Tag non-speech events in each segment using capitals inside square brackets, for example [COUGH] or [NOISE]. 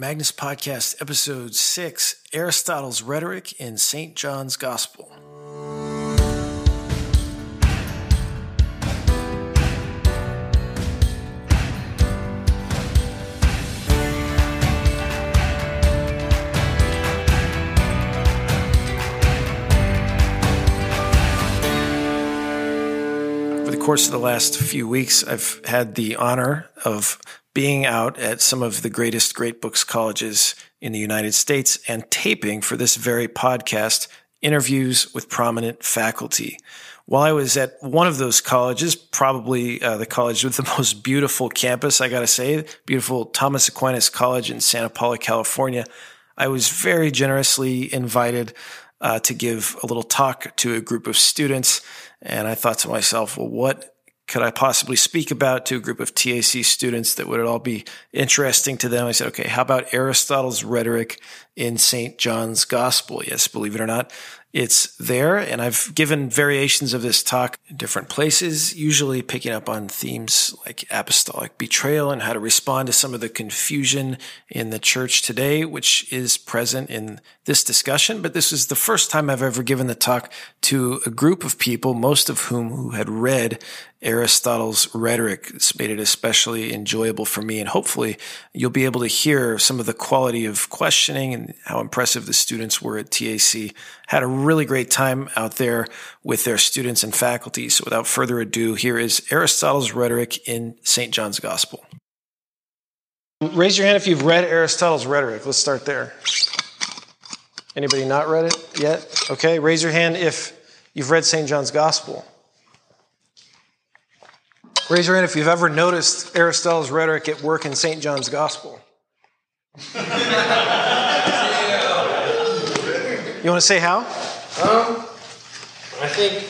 Magnus Podcast, Episode 6 Aristotle's Rhetoric in St. John's Gospel. Course of the last few weeks, I've had the honor of being out at some of the greatest great books colleges in the United States and taping for this very podcast interviews with prominent faculty. While I was at one of those colleges, probably uh, the college with the [LAUGHS] most beautiful campus, I got to say, beautiful Thomas Aquinas College in Santa Paula, California, I was very generously invited uh, to give a little talk to a group of students. And I thought to myself, well, what could I possibly speak about to a group of TAC students that would it all be interesting to them? I said, okay, how about Aristotle's rhetoric in St. John's Gospel? Yes, believe it or not, it's there. And I've given variations of this talk in different places, usually picking up on themes like apostolic betrayal and how to respond to some of the confusion in the church today, which is present in this discussion. But this is the first time I've ever given the talk to a group of people, most of whom who had read Aristotle's rhetoric. Made it especially enjoyable for me. And hopefully you'll be able to hear some of the quality of questioning and how impressive the students were at TAC. Had a really great time out there with their students and faculty. So without further ado, here is Aristotle's rhetoric in St. John's Gospel. Raise your hand if you've read Aristotle's rhetoric. Let's start there. Anybody not read it yet? Okay, raise your hand if you've read St. John's Gospel. Raise your hand if you've ever noticed Aristotle's rhetoric at work in St. John's Gospel. [LAUGHS] you want to say how? Um, I think,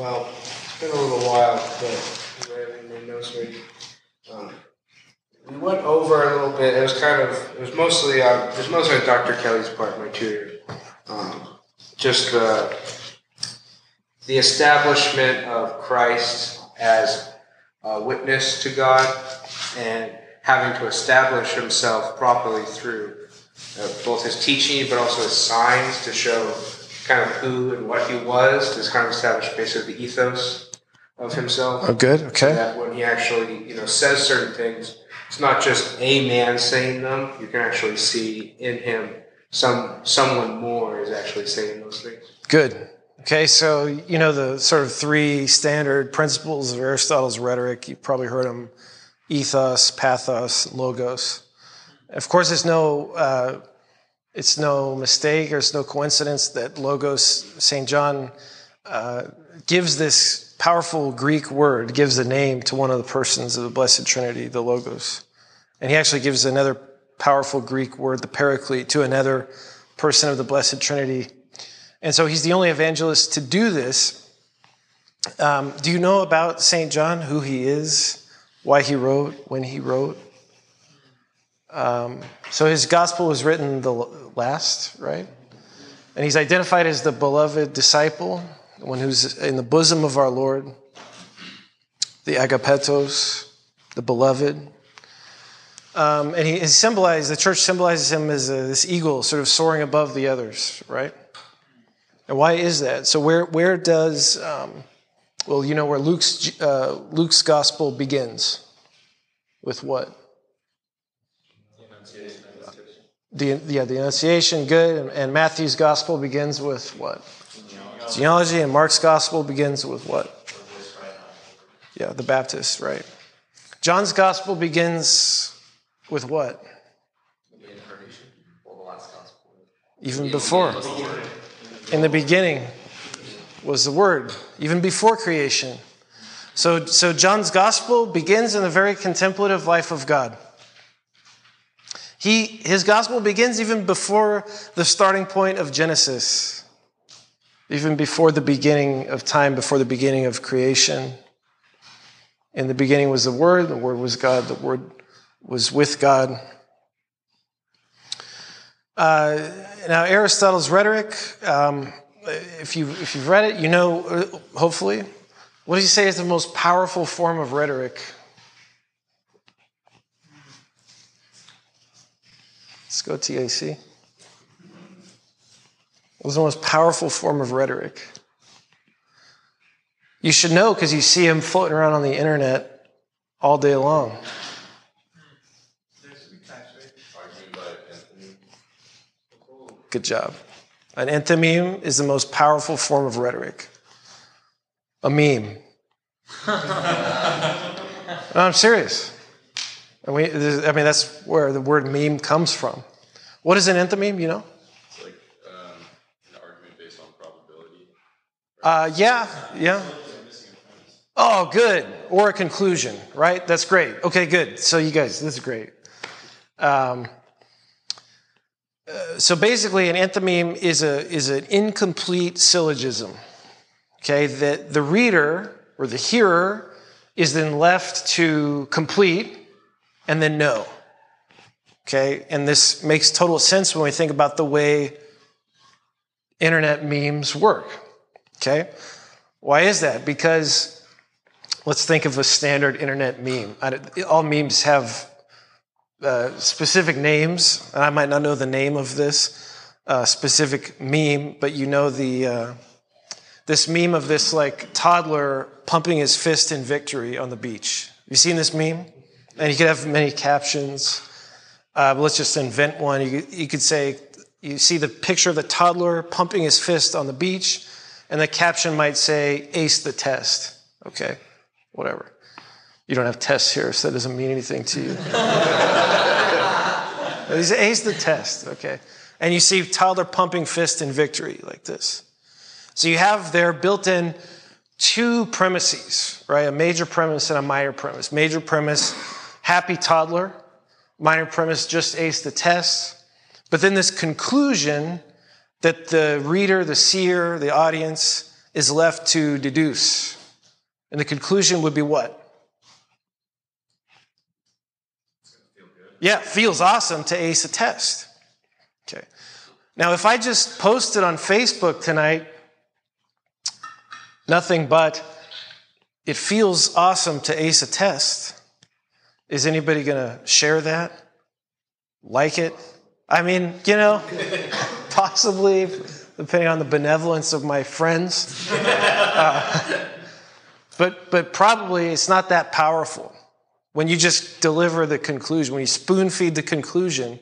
well, it's been a little while, but my notes ready. Um, we went over a little bit. It was kind of, it was mostly, uh, it was mostly on Dr. Kelly's part, my tutor. Um, just the the establishment of Christ as a witness to God and having to establish himself properly through uh, both his teaching but also his signs to show kind of who and what he was to kind of establish basically the ethos of himself. Oh, good. Okay. That when he actually you know says certain things, it's not just a man saying them. You can actually see in him some someone more is actually saying those things. Good. Okay, so you know the sort of three standard principles of Aristotle's rhetoric. You've probably heard them: ethos, pathos, logos. Of course, it's no uh, it's no mistake or it's no coincidence that logos Saint John uh, gives this powerful Greek word, gives a name to one of the persons of the Blessed Trinity, the logos, and he actually gives another powerful Greek word, the Paraclete, to another person of the Blessed Trinity. And so he's the only evangelist to do this. Um, do you know about St. John, who he is, why he wrote, when he wrote? Um, so his gospel was written the last, right? And he's identified as the beloved disciple, the one who's in the bosom of our Lord, the agapetos, the beloved. Um, and he is symbolized, the church symbolizes him as a, this eagle sort of soaring above the others, right? And why is that? So where where does um, well you know where Luke's uh, Luke's gospel begins with what? The, yeah, the Annunciation, good. And, and Matthew's gospel begins with what? Genealogy. Genealogy. And Mark's gospel begins with what? Yeah, the Baptist, right. John's gospel begins with what? Even before. In the beginning was the Word, even before creation. So, so John's gospel begins in the very contemplative life of God. He, his gospel begins even before the starting point of Genesis, even before the beginning of time, before the beginning of creation. In the beginning was the Word, the Word was God, the Word was with God. Uh, now, Aristotle's rhetoric, um, if, you, if you've read it, you know, uh, hopefully, what does he say is the most powerful form of rhetoric? Let's go TAC. Was the most powerful form of rhetoric. You should know because you see him floating around on the internet all day long. Good job. An enthymeme is the most powerful form of rhetoric. A meme. [LAUGHS] no, I'm serious. I mean, I mean, that's where the word meme comes from. What is an enthymeme, you know? It's like um, an argument based on probability. Uh, yeah, yeah. Oh, good. Or a conclusion, right? That's great. Okay, good. So, you guys, this is great. Um, uh, so, basically, an enthymeme is, a, is an incomplete syllogism, okay, that the reader or the hearer is then left to complete and then know. Okay, and this makes total sense when we think about the way internet memes work. Okay, why is that? Because let's think of a standard internet meme. All memes have uh, specific names, and I might not know the name of this uh, specific meme, but you know the uh, this meme of this like toddler pumping his fist in victory on the beach. You seen this meme? And you could have many captions. Uh, let's just invent one. You, you could say, you see the picture of the toddler pumping his fist on the beach, and the caption might say, ace the test. Okay, whatever. You don't have tests here, so that doesn't mean anything to you. [LAUGHS] He's ace the test, okay. And you see toddler pumping fist in victory like this. So you have there built in two premises, right? A major premise and a minor premise. Major premise, happy toddler. Minor premise, just ace the test. But then this conclusion that the reader, the seer, the audience is left to deduce. And the conclusion would be what? Yeah, feels awesome to ace a test. Okay. Now, if I just posted on Facebook tonight, nothing but it feels awesome to ace a test, is anybody going to share that? Like it? I mean, you know, [LAUGHS] possibly, depending on the benevolence of my friends. [LAUGHS] Uh, but, but probably it's not that powerful. When you just deliver the conclusion, when you spoon feed the conclusion,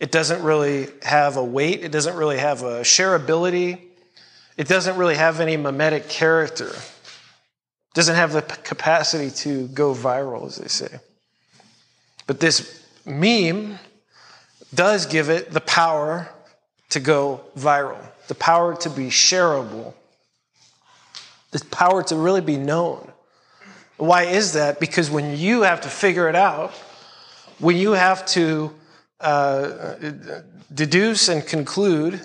it doesn't really have a weight, it doesn't really have a shareability, it doesn't really have any mimetic character. It doesn't have the capacity to go viral, as they say. But this meme does give it the power to go viral, the power to be shareable, the power to really be known. Why is that? Because when you have to figure it out, when you have to uh, deduce and conclude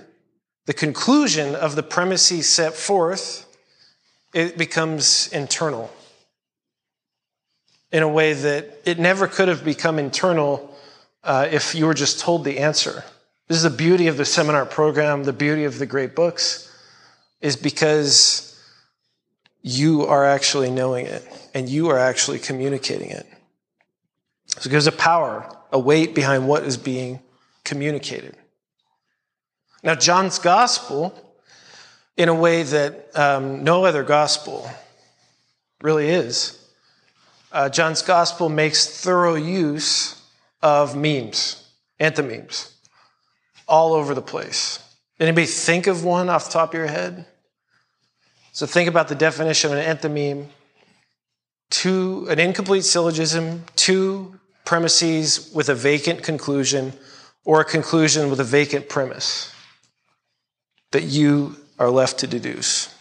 the conclusion of the premises set forth, it becomes internal in a way that it never could have become internal uh, if you were just told the answer. This is the beauty of the seminar program, the beauty of the great books, is because you are actually knowing it and you are actually communicating it. So there's a power, a weight behind what is being communicated. Now, John's gospel, in a way that um, no other gospel really is, uh, John's gospel makes thorough use of memes, enthymemes, all over the place. Anybody think of one off the top of your head? So think about the definition of an enthymeme. Two, an incomplete syllogism, two premises with a vacant conclusion, or a conclusion with a vacant premise that you are left to deduce.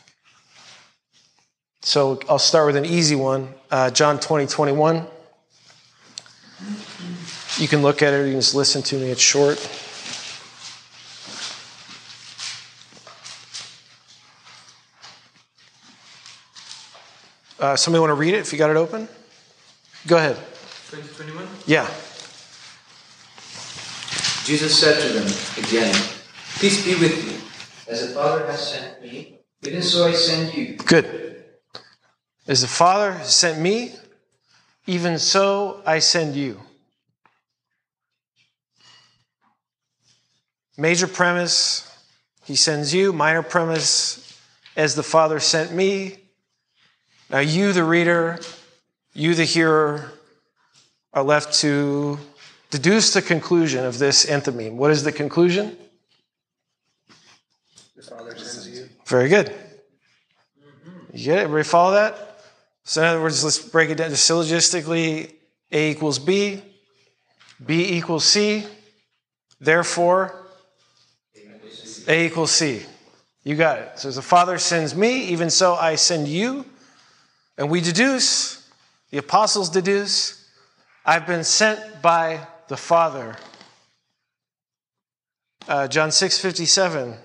So I'll start with an easy one uh, John 20, 21. You can look at it, you can just listen to me, it's short. Uh, somebody want to read it if you got it open? Go ahead. 2021? Yeah. Jesus said to them again, Peace be with you. As the Father has sent me, even so I send you. Good. As the Father has sent me, even so I send you. Major premise, he sends you. Minor premise, as the Father sent me. Now, you, the reader, you, the hearer, are left to deduce the conclusion of this enthymeme. What is the conclusion? The Father sends you. Very good. You get it? Everybody follow that? So, in other words, let's break it down syllogistically A equals B, B equals C, therefore, A equals C. You got it. So, as the Father sends me, even so I send you. And we deduce, the apostles deduce, I've been sent by the Father. Uh, John 6 57.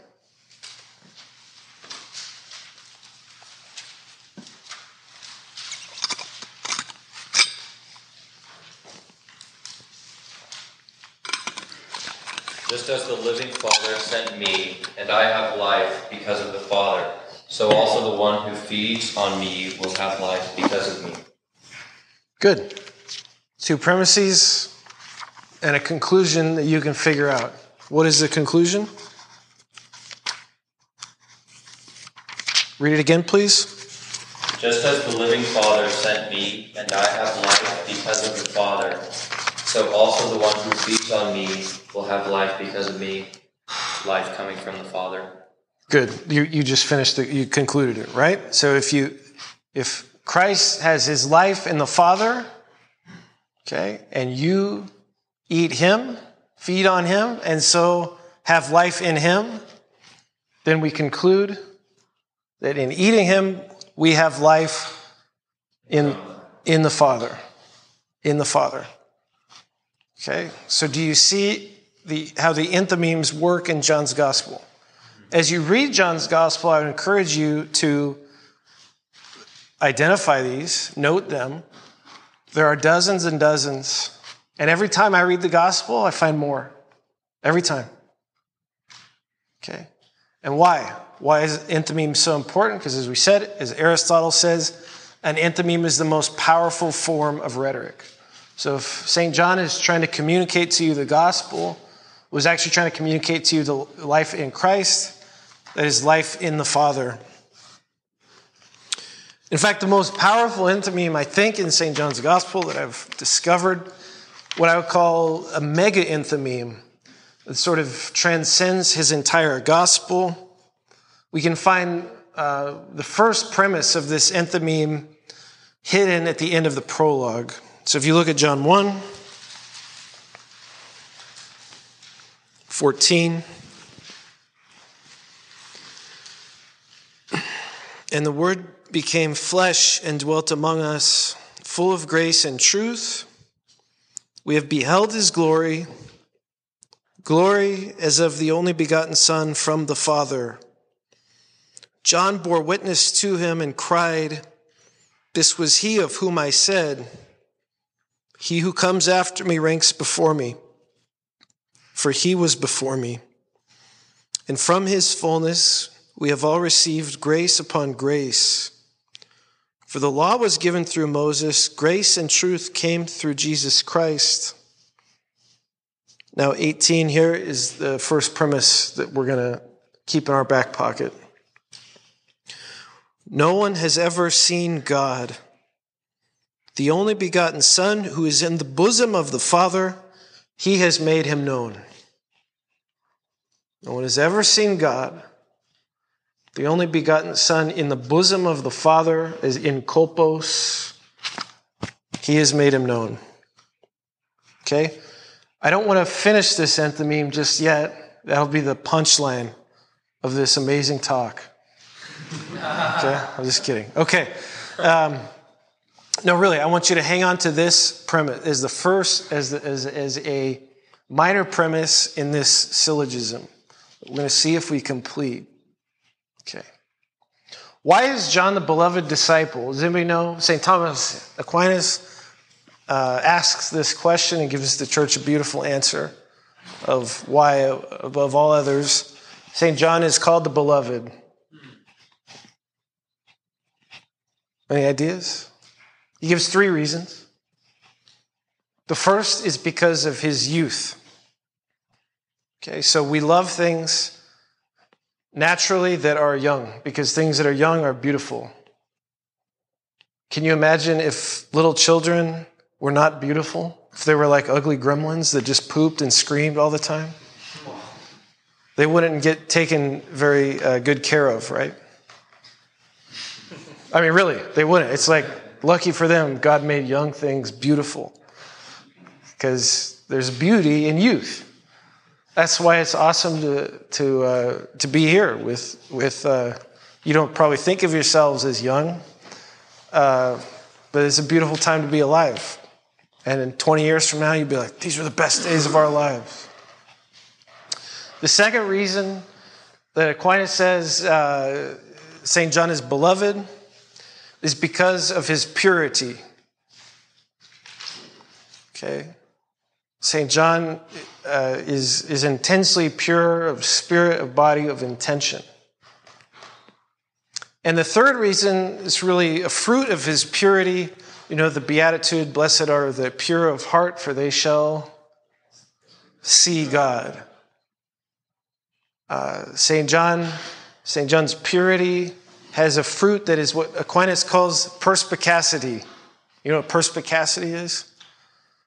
Just as the living Father sent me, and I have life because of the Father, so also the one who feeds on me will have life because of me. Good. Two premises and a conclusion that you can figure out. What is the conclusion? Read it again, please. Just as the living Father sent me, and I have life because of the Father, so also the one who feeds on me will have life because of me, life coming from the Father. Good. You, you just finished it. You concluded it, right? So if you if Christ has his life in the Father, okay, and you eat him, feed on him, and so have life in him, then we conclude that in eating him, we have life in, in the Father. In the Father. Okay? So do you see the, how the enthymemes work in John's Gospel? As you read John's Gospel, I would encourage you to identify these, note them. There are dozens and dozens. And every time I read the Gospel, I find more. Every time. Okay? And why? Why is enthymeme so important? Because as we said, as Aristotle says, an enthymeme is the most powerful form of rhetoric. So if St. John is trying to communicate to you the gospel, was actually trying to communicate to you the life in Christ, that is life in the Father. In fact, the most powerful enthymeme, I think, in St. John's Gospel that I've discovered, what I would call a mega enthymeme, that sort of transcends his entire gospel. We can find uh, the first premise of this enthymeme hidden at the end of the prologue. So if you look at John 1, 14, and the Word became flesh and dwelt among us, full of grace and truth. We have beheld his glory, glory as of the only begotten Son from the Father. John bore witness to him and cried, This was he of whom I said, He who comes after me ranks before me, for he was before me. And from his fullness we have all received grace upon grace. For the law was given through Moses, grace and truth came through Jesus Christ. Now, 18 here is the first premise that we're going to keep in our back pocket. No one has ever seen God. The only begotten Son who is in the bosom of the Father, he has made him known. No one has ever seen God. The only begotten Son in the bosom of the Father is in kolpos. He has made him known. Okay? I don't want to finish this enthymeme just yet. That'll be the punchline of this amazing talk. Okay? I'm just kidding. Okay. Um, no, really, I want you to hang on to this premise as the first, as, the, as, as a minor premise in this syllogism. We're going to see if we complete. Okay. Why is John the beloved disciple? Does anybody know? St. Thomas Aquinas uh, asks this question and gives the church a beautiful answer of why, above all others, St. John is called the beloved. Any ideas? He gives three reasons. The first is because of his youth. Okay, so we love things naturally that are young because things that are young are beautiful. Can you imagine if little children were not beautiful? If they were like ugly gremlins that just pooped and screamed all the time? They wouldn't get taken very uh, good care of, right? I mean, really, they wouldn't. It's like lucky for them, God made young things beautiful because there's beauty in youth. That's why it's awesome to to uh, to be here with with. Uh, you don't probably think of yourselves as young, uh, but it's a beautiful time to be alive. And in 20 years from now, you'll be like, these were the best days of our lives. The second reason that Aquinas says uh, St. John is beloved is because of his purity. Okay? St. John uh, is, is intensely pure of spirit, of body, of intention. And the third reason is really a fruit of his purity. You know, the Beatitude, blessed are the pure of heart, for they shall see God. Uh, St. John, St. John's purity has a fruit that is what Aquinas calls perspicacity. You know what perspicacity is?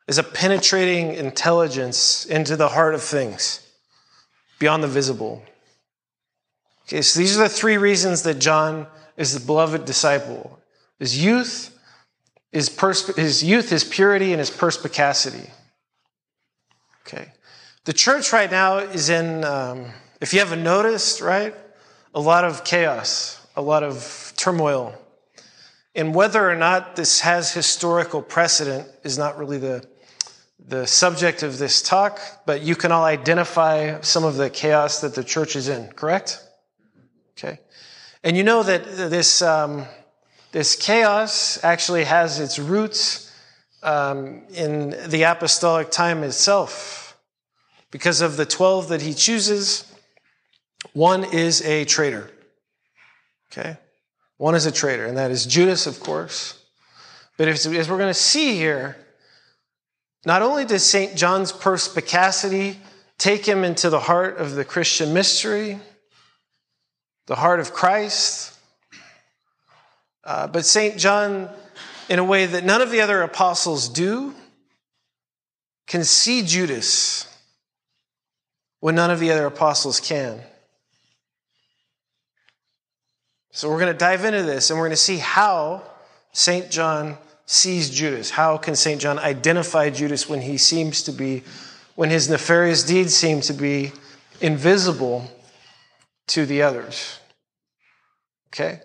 Is a penetrating intelligence into the heart of things, beyond the visible. Okay, so these are the three reasons that John is the beloved disciple. His youth, his, persp- his youth, his purity, and his perspicacity. Okay. The church right now is in, um, if you haven't noticed, right, a lot of chaos, a lot of turmoil. And whether or not this has historical precedent is not really the, the subject of this talk, but you can all identify some of the chaos that the church is in, correct? Okay. And you know that this, um, this chaos actually has its roots um, in the apostolic time itself. Because of the 12 that he chooses, one is a traitor. Okay? One is a traitor, and that is Judas, of course. But as we're going to see here, not only does St. John's perspicacity take him into the heart of the Christian mystery, the heart of Christ. Uh, but St. John, in a way that none of the other apostles do, can see Judas when none of the other apostles can. So we're going to dive into this and we're going to see how St. John sees Judas. How can St. John identify Judas when he seems to be, when his nefarious deeds seem to be invisible to the others. Okay?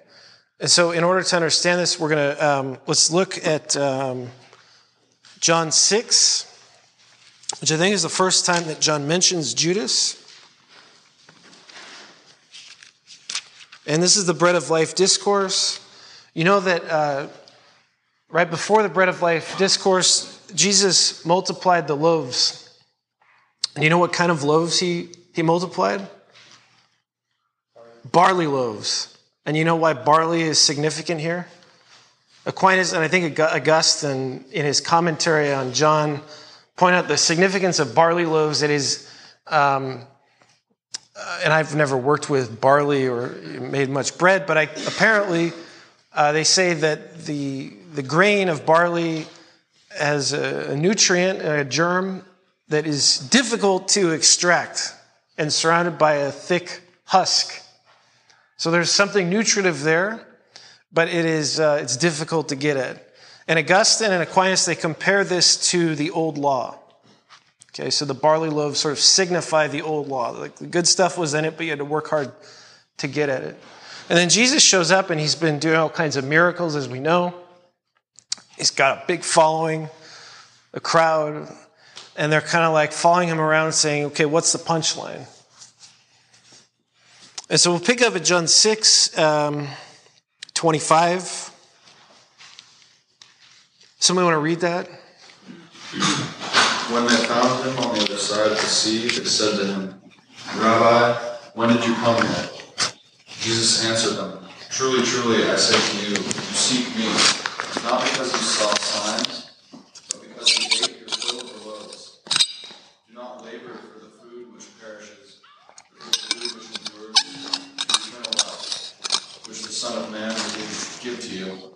And so, in order to understand this, we're going to um, let's look at um, John 6, which I think is the first time that John mentions Judas. And this is the bread of life discourse. You know that uh, right before the bread of life discourse, Jesus multiplied the loaves. And you know what kind of loaves he, he multiplied? barley loaves. And you know why barley is significant here? Aquinas, and I think Augustine, in his commentary on John, point out the significance of barley loaves. It is, um, uh, and I've never worked with barley or made much bread, but I, apparently uh, they say that the, the grain of barley has a, a nutrient, a germ that is difficult to extract and surrounded by a thick husk. So there's something nutritive there, but it is uh, it's difficult to get at. And Augustine and Aquinas they compare this to the old law. Okay, so the barley loaves sort of signify the old law. Like the good stuff was in it, but you had to work hard to get at it. And then Jesus shows up and he's been doing all kinds of miracles, as we know. He's got a big following, a crowd, and they're kind of like following him around saying, okay, what's the punchline? And so we'll pick up at John 6, um, 25. Somebody want to read that? When they found him on the other side of the sea, they said to him, Rabbi, when did you come here? Jesus answered them, Truly, truly, I say to you, you seek me, not because you saw signs, but because you ate your fill of the loaves. Do not labor for the food which perishes, but the food which endures to eternal life, which the Son of Man will give to you.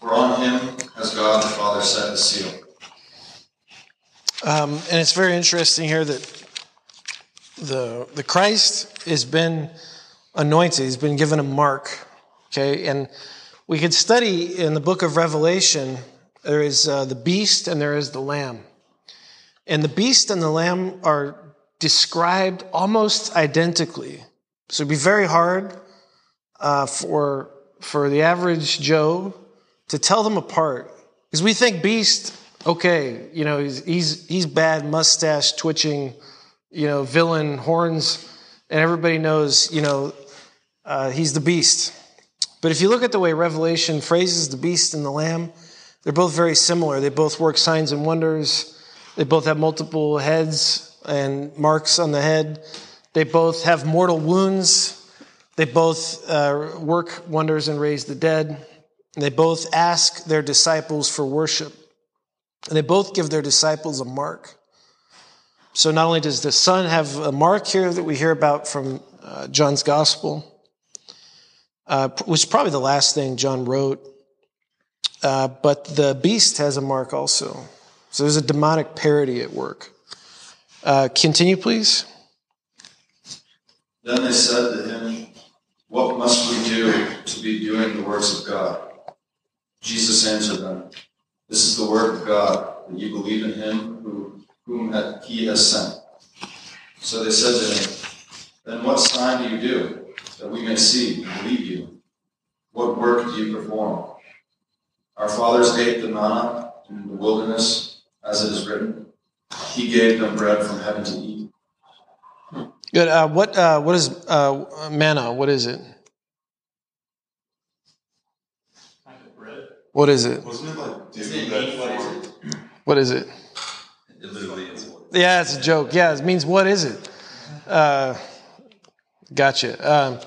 For on him has God the Father set the seal. Um, and it's very interesting here that the, the Christ has been anointed, he's been given a mark, okay? And we could study in the book of Revelation. There is uh, the beast and there is the lamb, and the beast and the lamb are described almost identically. So it'd be very hard uh, for for the average Joe to tell them apart because we think beast okay, you know, he's, he's, he's bad, mustache twitching, you know, villain, horns, and everybody knows, you know, uh, he's the beast. But if you look at the way Revelation phrases the beast and the lamb, they're both very similar. They both work signs and wonders. They both have multiple heads and marks on the head. They both have mortal wounds. They both uh, work wonders and raise the dead. They both ask their disciples for worship. And they both give their disciples a mark. So not only does the Son have a mark here that we hear about from uh, John's Gospel, uh, which is probably the last thing John wrote, uh, but the beast has a mark also. So there's a demonic parody at work. Uh, continue, please. Then they said to him, What must we do to be doing the works of God? Jesus answered them, This is the work of God, that you believe in him who, whom he has sent. So they said to him, Then what sign do you do, that we may see and believe you? What work do you perform? Our fathers ate the manna in the wilderness, as it is written. He gave them bread from heaven to eat. Good. Uh, what uh, what is uh, manna? What is it? What is it? Wasn't it like dew What is it? It literally is. Yeah, it's a joke. Yeah, it means what is it? Uh, gotcha. Um,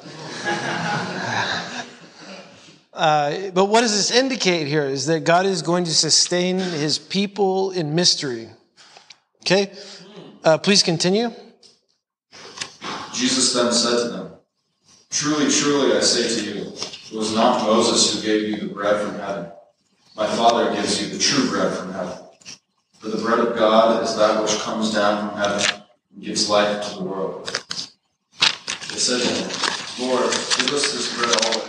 uh, but what does this indicate here is that God is going to sustain his people in mystery. Okay? Uh, please continue. Jesus then said to them, Truly, truly, I say to you, it was not Moses who gave you the bread from heaven. My Father gives you the true bread from heaven. For the bread of God is that which comes down from heaven and gives life to the world.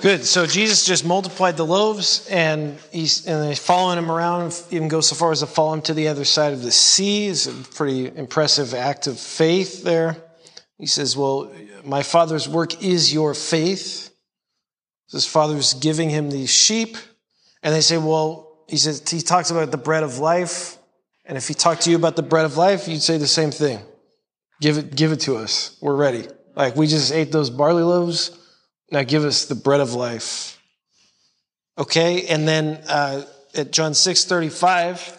Good. So Jesus just multiplied the loaves, and he's and they following him around, even go so far as to follow him to the other side of the sea. It's a pretty impressive act of faith there. He says, "Well, my Father's work is your faith." His Father's giving him these sheep, and they say, "Well," he says, he talks about the bread of life, and if he talked to you about the bread of life, you'd say the same thing. Give it, give it to us. We're ready. Like we just ate those barley loaves. Now give us the bread of life. Okay, and then uh, at John six thirty five,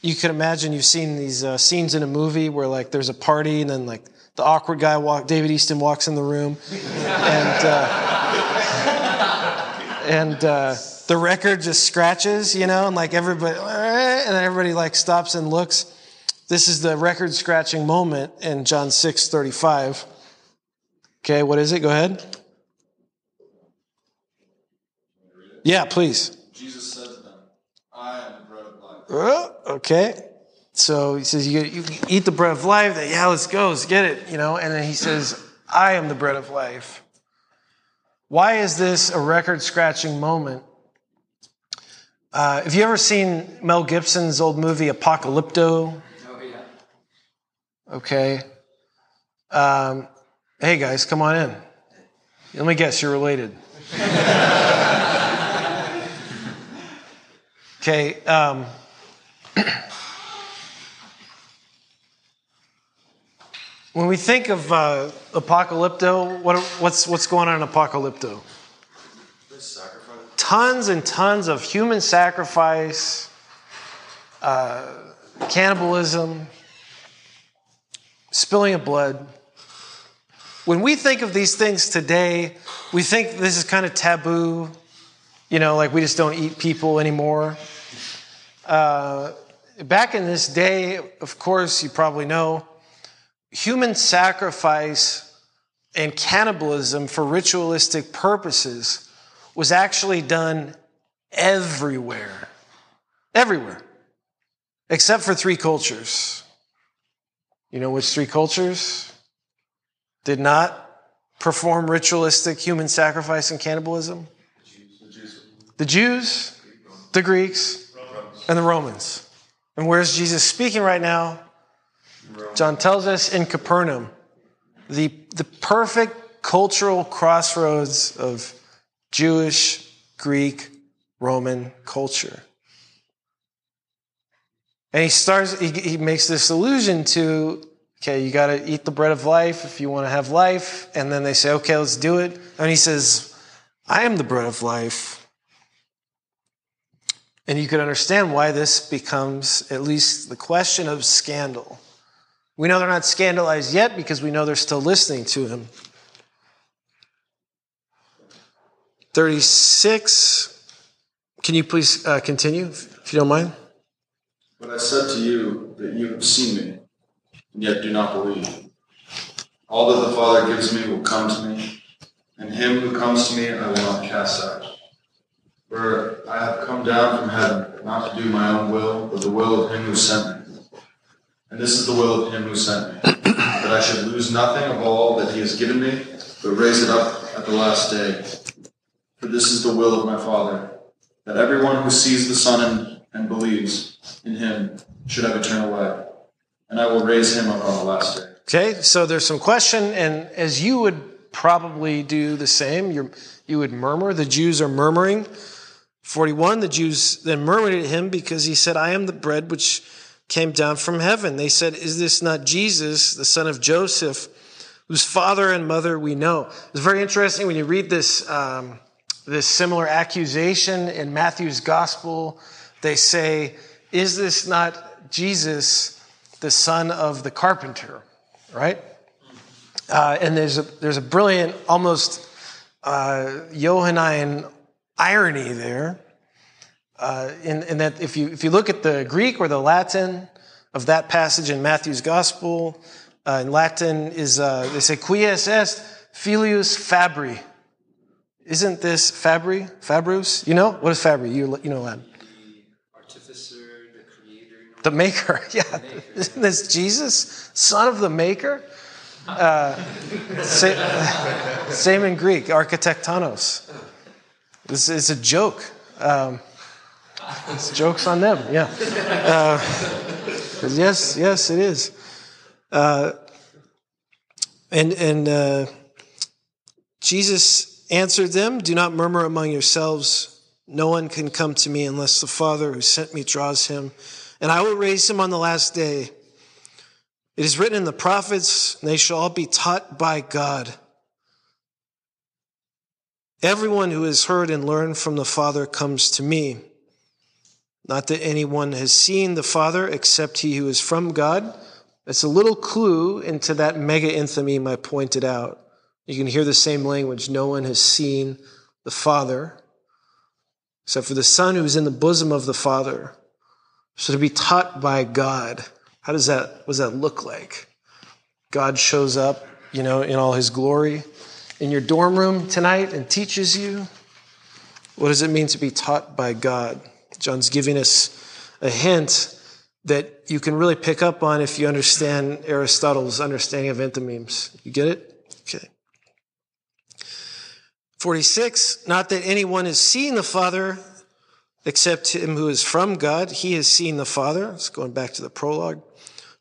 you can imagine you've seen these uh, scenes in a movie where like there's a party and then like the awkward guy walk, David Easton walks in the room, and uh, and uh, the record just scratches, you know, and like everybody, and then everybody like stops and looks. This is the record scratching moment in John six thirty five. Okay, what is it? Go ahead. Yeah, please. Jesus said to them, I am the bread of life. Uh, okay. So he says, you, you eat the bread of life. Yeah, let's go. Let's get it. You know, and then he says, I am the bread of life. Why is this a record scratching moment? Uh, have you ever seen Mel Gibson's old movie Apocalypto? Oh, yeah. Okay. Um, hey guys, come on in. Let me guess, you're related. [LAUGHS] okay. Um, [CLEARS THROAT] when we think of uh, Apocalypto, what, what's, what's going on in Apocalypto? Tons and tons of human sacrifice, uh, cannibalism, spilling of blood. When we think of these things today, we think this is kind of taboo, you know, like we just don't eat people anymore. Uh, back in this day, of course, you probably know, human sacrifice and cannibalism for ritualistic purposes was actually done everywhere. Everywhere. Except for three cultures. You know which three cultures did not perform ritualistic human sacrifice and cannibalism? The Jews, the Greeks, and the Romans. And where's Jesus speaking right now? John tells us in Capernaum, the, the perfect cultural crossroads of Jewish, Greek, Roman culture. And he starts, he, he makes this allusion to, okay, you got to eat the bread of life if you want to have life. And then they say, okay, let's do it. And he says, I am the bread of life. And you can understand why this becomes at least the question of scandal. We know they're not scandalized yet because we know they're still listening to him. 36. Can you please uh, continue, if you don't mind? But I said to you that you have seen me, and yet do not believe. All that the Father gives me will come to me, and him who comes to me I will not cast out. For I have come down from heaven, not to do my own will, but the will of him who sent me. And this is the will of him who sent me, that I should lose nothing of all that he has given me, but raise it up at the last day. For this is the will of my Father, that everyone who sees the Son and, and believes in him should have eternal life. And I will raise him up on the last day. Okay, so there's some question, and as you would probably do the same, you you would murmur. The Jews are murmuring. 41, the Jews then murmured at him because he said, I am the bread which came down from heaven. They said, Is this not Jesus, the son of Joseph, whose father and mother we know? It's very interesting when you read this, um, this similar accusation in Matthew's gospel. They say, Is this not Jesus, the son of the carpenter? Right? Uh, and there's a, there's a brilliant, almost uh, Johannine irony there. Uh, in, in, that if you, if you look at the Greek or the Latin of that passage in Matthew's gospel, uh, in Latin is, uh, they say, quies est filius fabri. Isn't this fabri? Fabrus? You know? What is fabri? You, you know Latin. The artificer, the creator. The maker, [LAUGHS] yeah. Isn't this Jesus, son of the maker? Uh, same, same, in Greek, architectonos. This is a joke. Um, it's jokes on them, yeah. Uh, yes, yes, it is. Uh, and and uh, Jesus answered them, "Do not murmur among yourselves. No one can come to me unless the Father who sent me draws him, and I will raise him on the last day." It is written in the prophets, they shall all be taught by God. Everyone who has heard and learned from the Father comes to me. Not that anyone has seen the Father except he who is from God. That's a little clue into that mega enthymeme I pointed out. You can hear the same language. No one has seen the Father except for the Son who is in the bosom of the Father. So to be taught by God, how does that, what does that look like? God shows up, you know, in all his glory in your dorm room tonight and teaches you. What does it mean to be taught by God? John's giving us a hint that you can really pick up on if you understand Aristotle's understanding of enthymemes. You get it? Okay. 46, not that anyone has seen the Father except him who is from God. He has seen the Father. It's going back to the prologue.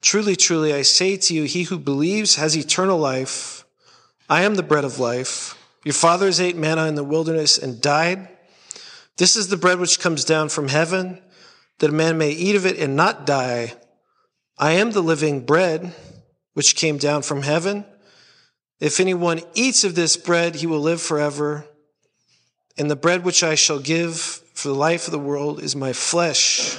Truly, truly, I say to you, he who believes has eternal life. I am the bread of life. Your fathers ate manna in the wilderness and died. This is the bread which comes down from heaven, that a man may eat of it and not die. I am the living bread which came down from heaven. If anyone eats of this bread, he will live forever. And the bread which I shall give for the life of the world is my flesh.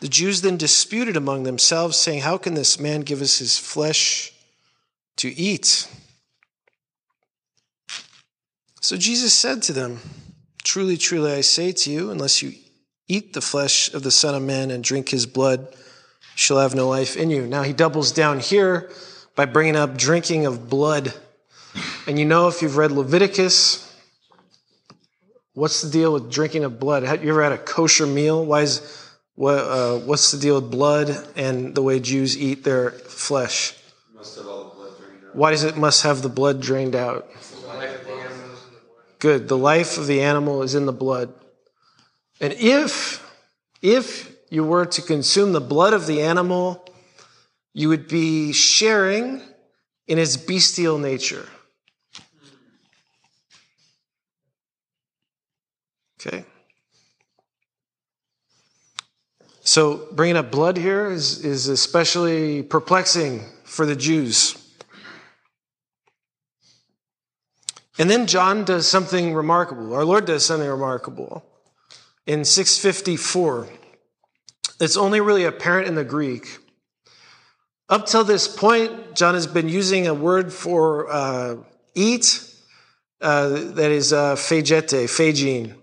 The Jews then disputed among themselves, saying, How can this man give us his flesh to eat? So Jesus said to them, Truly, truly, I say to you, unless you eat the flesh of the Son of Man and drink his blood, you shall have no life in you. Now he doubles down here by bringing up drinking of blood. And you know, if you've read Leviticus, What's the deal with drinking of blood? Have you ever had a kosher meal? Why is what, uh, what's the deal with blood and the way Jews eat their flesh? Must have all the blood drained out. Why does it must have the blood drained out? Good. The life of the animal is in the blood. And if, if you were to consume the blood of the animal, you would be sharing in its bestial nature. Okay. So bringing up blood here is, is especially perplexing for the Jews. And then John does something remarkable. Our Lord does something remarkable. In 654, it's only really apparent in the Greek. Up till this point, John has been using a word for uh, eat, uh, that is uh, phagete, phagine.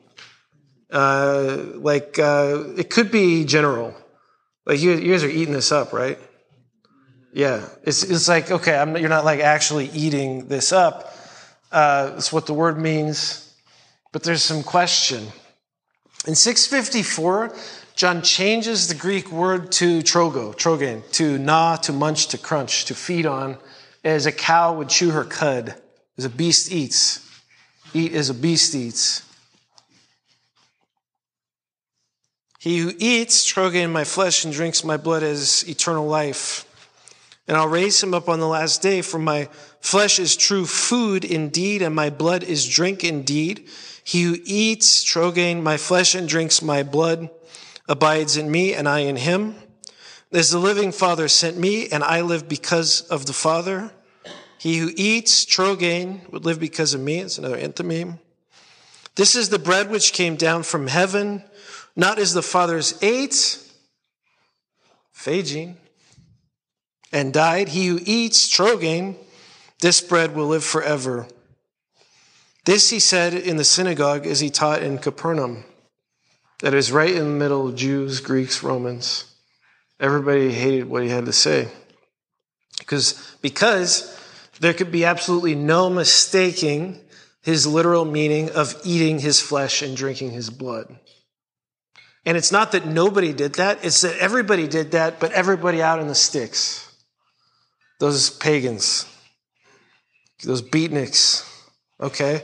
Uh, like, uh, it could be general. Like, you, you guys are eating this up, right? Yeah. It's, it's like, okay, I'm, you're not like actually eating this up. Uh, that's what the word means. But there's some question. In 654, John changes the Greek word to trogo, trogen, to gnaw, to munch, to crunch, to feed on, as a cow would chew her cud, as a beast eats. Eat as a beast eats. He who eats trogen my flesh and drinks my blood has eternal life. And I'll raise him up on the last day, for my flesh is true food indeed, and my blood is drink indeed. He who eats trogen my flesh and drinks my blood abides in me, and I in him. As the living Father sent me, and I live because of the Father. He who eats trogen would live because of me. It's another enthymeme. This is the bread which came down from heaven, not as the fathers ate, phagine, and died. He who eats trogen, this bread will live forever. This he said in the synagogue as he taught in Capernaum. That is right in the middle of Jews, Greeks, Romans. Everybody hated what he had to say. Because, because there could be absolutely no mistaking his literal meaning of eating his flesh and drinking his blood. And it's not that nobody did that, it's that everybody did that, but everybody out in the sticks. Those pagans, those beatniks, okay?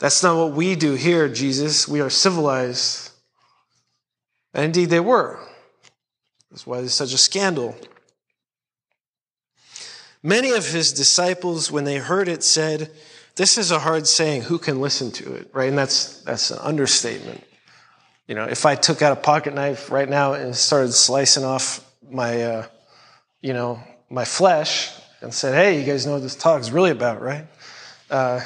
That's not what we do here, Jesus. We are civilized. And indeed, they were. That's why there's such a scandal. Many of his disciples, when they heard it, said, This is a hard saying. Who can listen to it? Right? And that's, that's an understatement. You know, if I took out a pocket knife right now and started slicing off my, uh, you know, my flesh and said, "Hey, you guys know what this talk is really about, right?" Uh,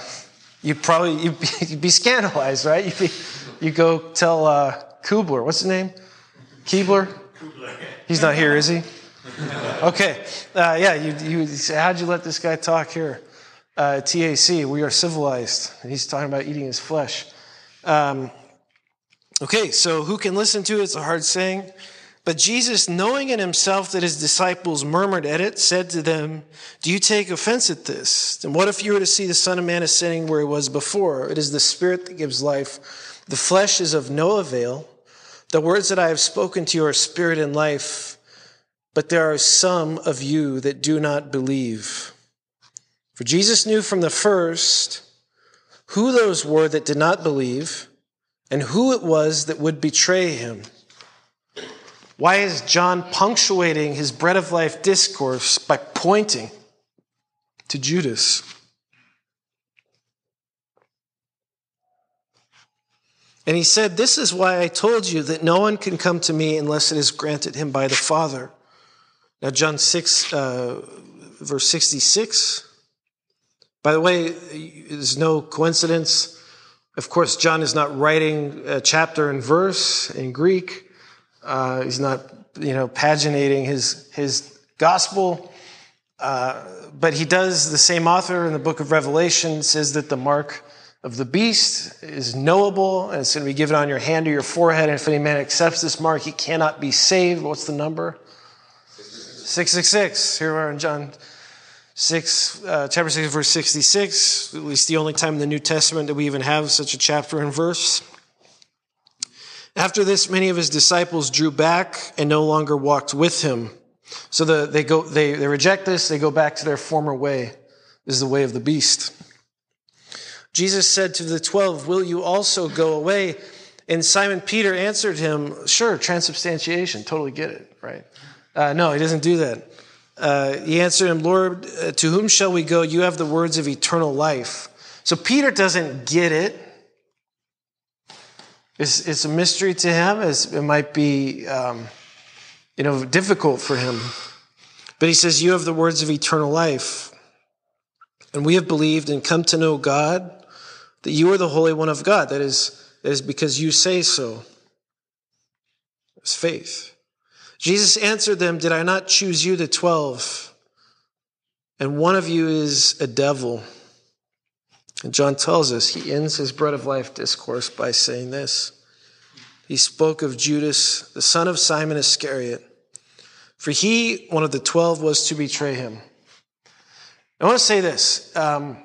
you'd probably you'd be, [LAUGHS] you'd be, scandalized, right? You'd be, you go tell uh, Kubler, what's his name? Keebler. Kubler. He's not here, is he? Okay, uh, yeah. You, you say, how'd you let this guy talk here? Uh, TAC, we are civilized. And he's talking about eating his flesh. Um, Okay, so who can listen to it? It's a hard saying. But Jesus, knowing in himself that his disciples murmured at it, said to them, Do you take offense at this? And what if you were to see the Son of Man ascending where he was before? It is the Spirit that gives life. The flesh is of no avail. The words that I have spoken to you are spirit and life, but there are some of you that do not believe. For Jesus knew from the first who those were that did not believe and who it was that would betray him. Why is John punctuating his bread of life discourse by pointing to Judas? And he said, This is why I told you that no one can come to me unless it is granted him by the Father. Now, John 6, uh, verse 66. By the way, there's no coincidence of course, John is not writing a chapter and verse in Greek. Uh, he's not, you know, paginating his his gospel. Uh, but he does. The same author in the book of Revelation says that the mark of the beast is knowable, and it's going to be given on your hand or your forehead. And if any man accepts this mark, he cannot be saved. What's the number? Six six six. Here we are in John 6, uh, chapter 6, verse 66, at least the only time in the New Testament that we even have such a chapter and verse. After this, many of his disciples drew back and no longer walked with him. So the, they, go, they, they reject this, they go back to their former way. This is the way of the beast. Jesus said to the twelve, Will you also go away? And Simon Peter answered him, Sure, transubstantiation, totally get it, right? Uh, no, he doesn't do that. Uh, he answered him, Lord, uh, to whom shall we go? You have the words of eternal life. So Peter doesn't get it. It's, it's a mystery to him. It might be, um, you know, difficult for him. But he says, You have the words of eternal life. And we have believed and come to know God, that you are the Holy One of God. That is, that is because you say so. It's faith. Jesus answered them, Did I not choose you, the twelve? And one of you is a devil. And John tells us he ends his bread of life discourse by saying this. He spoke of Judas, the son of Simon Iscariot, for he, one of the twelve, was to betray him. I want to say this. Um,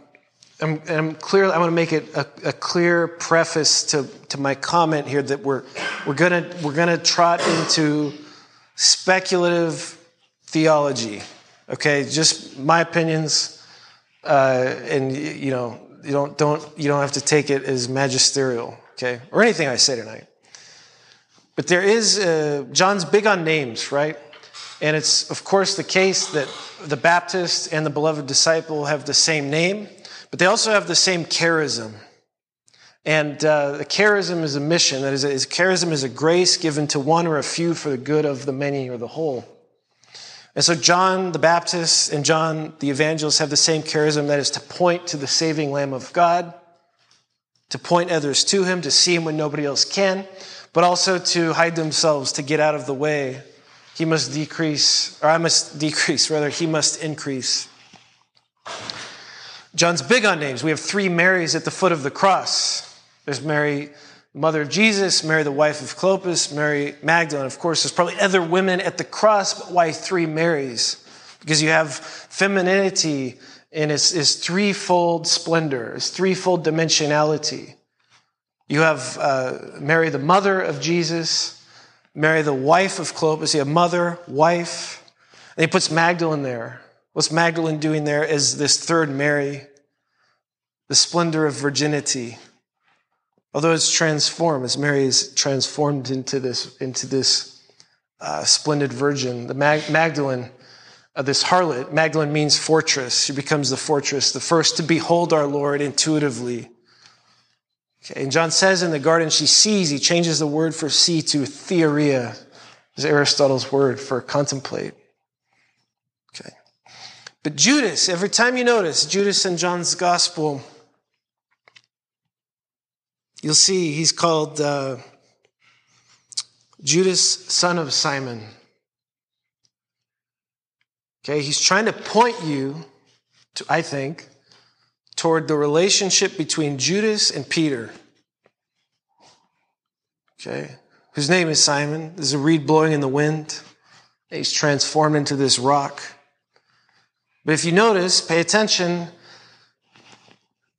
I'm, I'm clear. I want to make it a, a, clear preface to, to my comment here that we're we're gonna we're gonna trot into speculative theology. Okay, just my opinions, uh, and you know you don't don't you don't have to take it as magisterial. Okay, or anything I say tonight. But there is uh, John's big on names, right? And it's of course the case that the Baptist and the beloved disciple have the same name. But they also have the same charism. And uh, the charism is a mission. That is, is, charism is a grace given to one or a few for the good of the many or the whole. And so John the Baptist and John the Evangelist have the same charism. That is to point to the saving Lamb of God, to point others to him, to see him when nobody else can, but also to hide themselves, to get out of the way. He must decrease, or I must decrease, rather, he must increase. John's big on names. We have three Marys at the foot of the cross. There's Mary, mother of Jesus, Mary, the wife of Clopas, Mary Magdalene. Of course, there's probably other women at the cross, but why three Marys? Because you have femininity in its, its threefold splendor, its threefold dimensionality. You have uh, Mary, the mother of Jesus, Mary, the wife of Clopas. You have mother, wife, and he puts Magdalene there. What's Magdalene doing there is this third Mary, the splendor of virginity. Although it's transformed, as Mary is transformed into this, into this uh, splendid virgin, the Mag- Magdalene, uh, this harlot, Magdalene means fortress. She becomes the fortress, the first to behold our Lord intuitively. Okay, and John says in the garden, she sees, he changes the word for see to theoria, is Aristotle's word for contemplate. Okay. But Judas, every time you notice Judas in John's gospel, you'll see he's called uh, Judas, son of Simon. Okay, he's trying to point you to, I think, toward the relationship between Judas and Peter. Okay, whose name is Simon. There's a reed blowing in the wind. He's transformed into this rock. But if you notice, pay attention,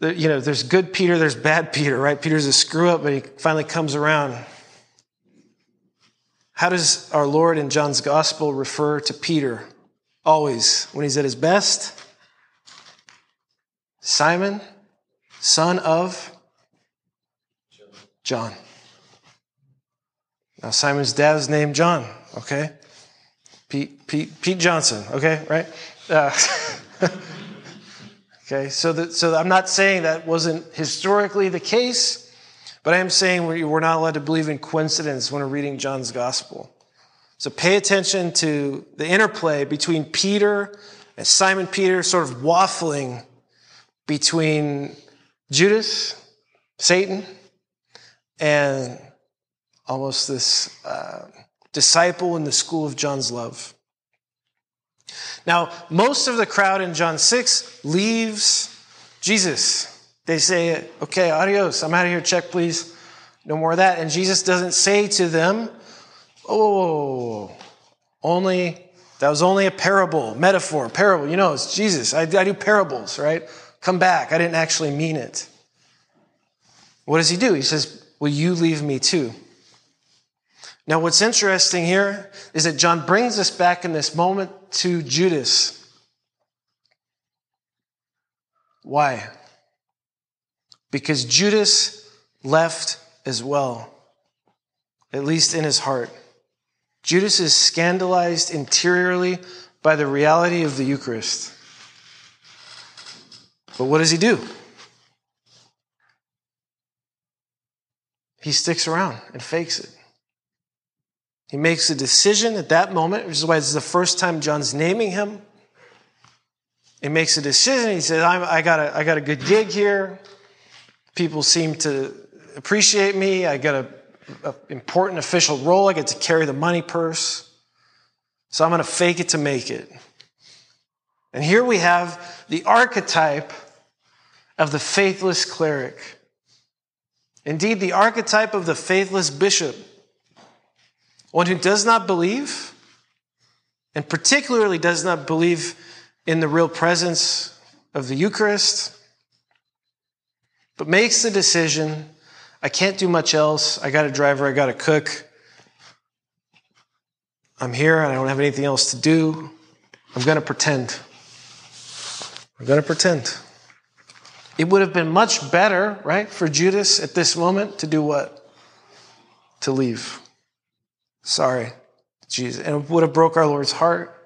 you know, there's good Peter, there's bad Peter, right? Peter's a screw up, but he finally comes around. How does our Lord in John's gospel refer to Peter? Always, when he's at his best, Simon, son of John. Now, Simon's dad's named John, okay? Pete, Pete, Pete Johnson, okay, right? Uh, [LAUGHS] okay, so that, so I'm not saying that wasn't historically the case, but I am saying we're not allowed to believe in coincidence when we're reading John's gospel. So pay attention to the interplay between Peter and Simon Peter sort of waffling between Judas, Satan, and almost this uh, disciple in the school of John's love. Now, most of the crowd in John 6 leaves Jesus. They say, okay, adios, I'm out of here, check please. No more of that. And Jesus doesn't say to them, oh, only That was only a parable, metaphor, parable. You know, it's Jesus. I, I do parables, right? Come back. I didn't actually mean it. What does he do? He says, Will you leave me too? Now, what's interesting here is that John brings us back in this moment to Judas. Why? Because Judas left as well, at least in his heart. Judas is scandalized interiorly by the reality of the Eucharist. But what does he do? He sticks around and fakes it. He makes a decision at that moment, which is why it's the first time John's naming him. He makes a decision. He says, i got a, I got a good gig here. People seem to appreciate me. I got an important official role. I get to carry the money purse. So I'm going to fake it to make it. And here we have the archetype of the faithless cleric. Indeed, the archetype of the faithless bishop one who does not believe, and particularly does not believe in the real presence of the Eucharist, but makes the decision I can't do much else. I got a driver, I got a cook. I'm here and I don't have anything else to do. I'm going to pretend. I'm going to pretend. It would have been much better, right, for Judas at this moment to do what? To leave. Sorry, Jesus. And it would have broke our Lord's heart.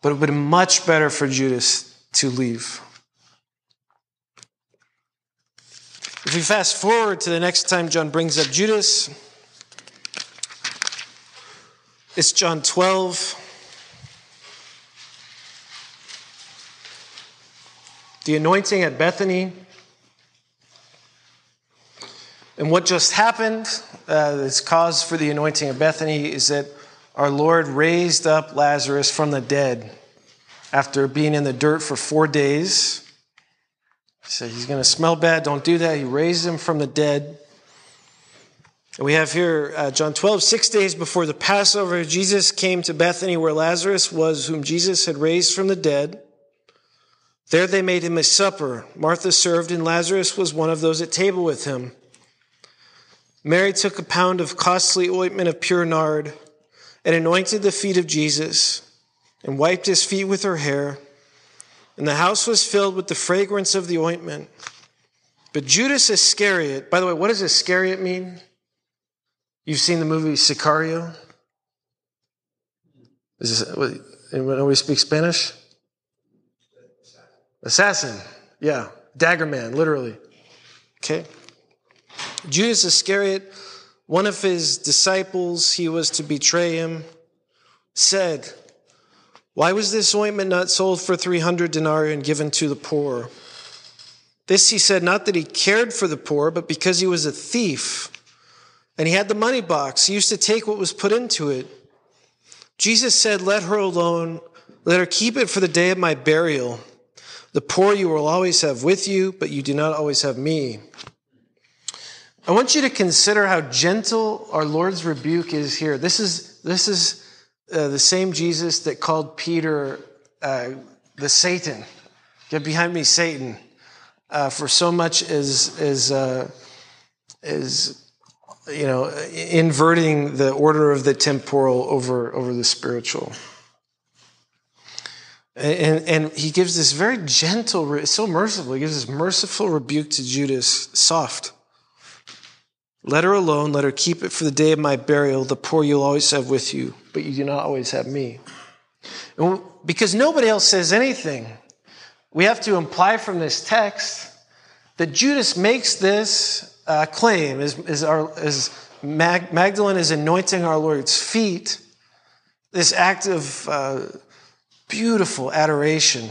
But it would have been much better for Judas to leave. If we fast forward to the next time John brings up Judas, it's John 12. The anointing at Bethany. And what just happened, uh, cause for the anointing of Bethany, is that our Lord raised up Lazarus from the dead after being in the dirt for four days. He said he's going to smell bad, don't do that. He raised him from the dead. And we have here uh, John 12, six days before the Passover, Jesus came to Bethany where Lazarus was, whom Jesus had raised from the dead. There they made him a supper. Martha served, and Lazarus was one of those at table with him. Mary took a pound of costly ointment of pure nard and anointed the feet of Jesus and wiped his feet with her hair. And the house was filled with the fragrance of the ointment. But Judas Iscariot, by the way, what does Iscariot mean? You've seen the movie Sicario? Is this, what, nobody speak Spanish? Assassin. Yeah. Dagger man, literally. Okay. Judas Iscariot, one of his disciples, he was to betray him, said, Why was this ointment not sold for 300 denarii and given to the poor? This he said, not that he cared for the poor, but because he was a thief and he had the money box. He used to take what was put into it. Jesus said, Let her alone. Let her keep it for the day of my burial. The poor you will always have with you, but you do not always have me. I want you to consider how gentle our Lord's rebuke is here. This is, this is uh, the same Jesus that called Peter uh, the Satan. Get behind me, Satan. Uh, for so much as, as, uh, you know, inverting the order of the temporal over, over the spiritual. And, and he gives this very gentle, so merciful, he gives this merciful rebuke to Judas, soft. Let her alone. Let her keep it for the day of my burial. The poor you'll always have with you, but you do not always have me. And because nobody else says anything, we have to imply from this text that Judas makes this uh, claim as, as, our, as Mag- Magdalene is anointing our Lord's feet, this act of uh, beautiful adoration.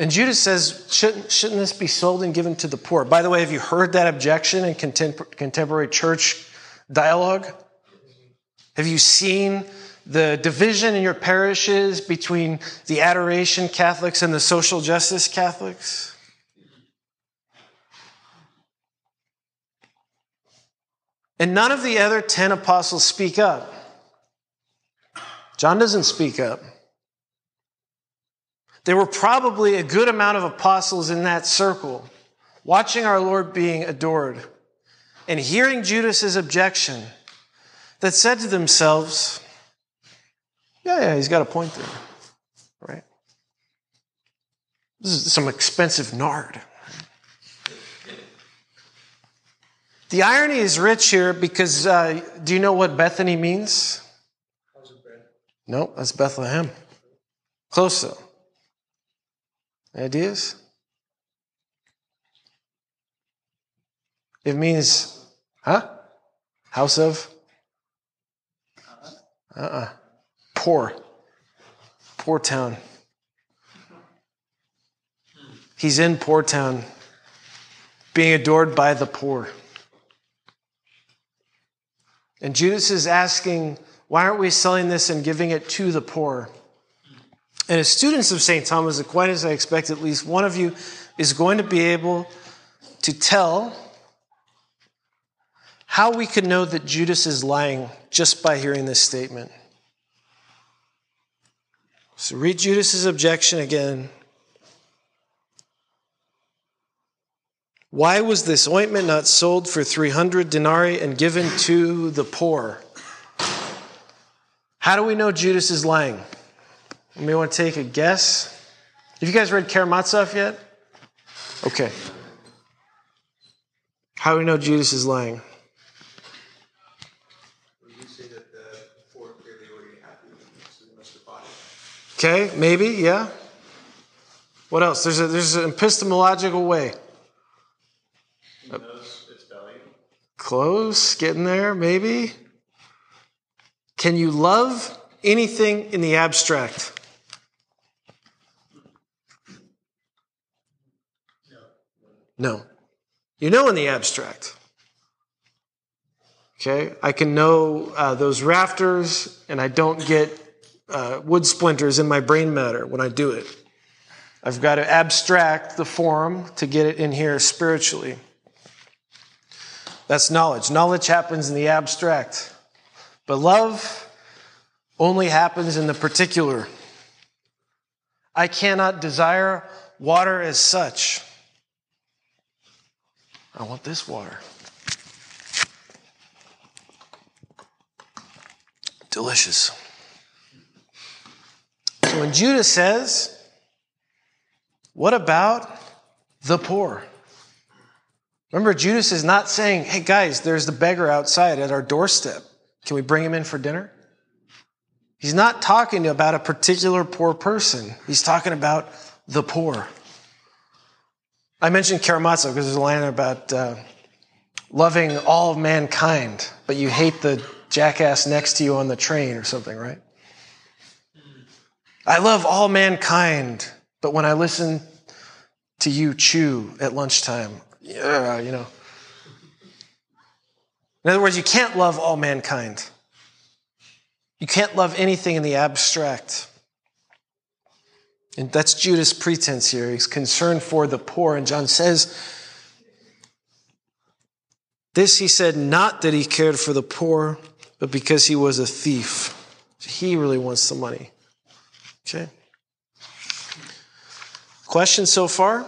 And Judas says, shouldn't, shouldn't this be sold and given to the poor? By the way, have you heard that objection in contemporary church dialogue? Have you seen the division in your parishes between the adoration Catholics and the social justice Catholics? And none of the other 10 apostles speak up. John doesn't speak up. There were probably a good amount of apostles in that circle watching our Lord being adored and hearing Judas's objection that said to themselves, yeah, yeah, he's got a point there, right? This is some expensive nard. The irony is rich here because uh, do you know what Bethany means? No, that's Bethlehem. Close though. Ideas? It means, huh? House of? Uh uh-uh. uh Poor. Poor town. He's in Poor Town, being adored by the poor. And Judas is asking, why aren't we selling this and giving it to the poor? And as students of St. Thomas Aquinas, I expect at least one of you is going to be able to tell how we could know that Judas is lying just by hearing this statement. So read Judas's objection again. Why was this ointment not sold for 300 denarii and given to the poor? How do we know Judas is lying? You may want to take a guess. Have you guys read Karamazov yet? Okay. How do we know Judas is lying? Okay, maybe, yeah. What else? There's, a, there's an epistemological way. Close, getting there, maybe. Can you love anything in the abstract? No. You know in the abstract. Okay? I can know uh, those rafters, and I don't get uh, wood splinters in my brain matter when I do it. I've got to abstract the form to get it in here spiritually. That's knowledge. Knowledge happens in the abstract, but love only happens in the particular. I cannot desire water as such. I want this water. Delicious. So when Judas says, What about the poor? Remember, Judas is not saying, hey guys, there's the beggar outside at our doorstep. Can we bring him in for dinner? He's not talking about a particular poor person. He's talking about the poor. I mentioned Karamazov because there's a line about uh, loving all of mankind, but you hate the jackass next to you on the train or something, right? I love all mankind, but when I listen to you chew at lunchtime, yeah, you know. In other words, you can't love all mankind. You can't love anything in the abstract. And that's Judas' pretense here. He's concerned for the poor. And John says, This he said not that he cared for the poor, but because he was a thief. He really wants the money. Okay? Questions so far?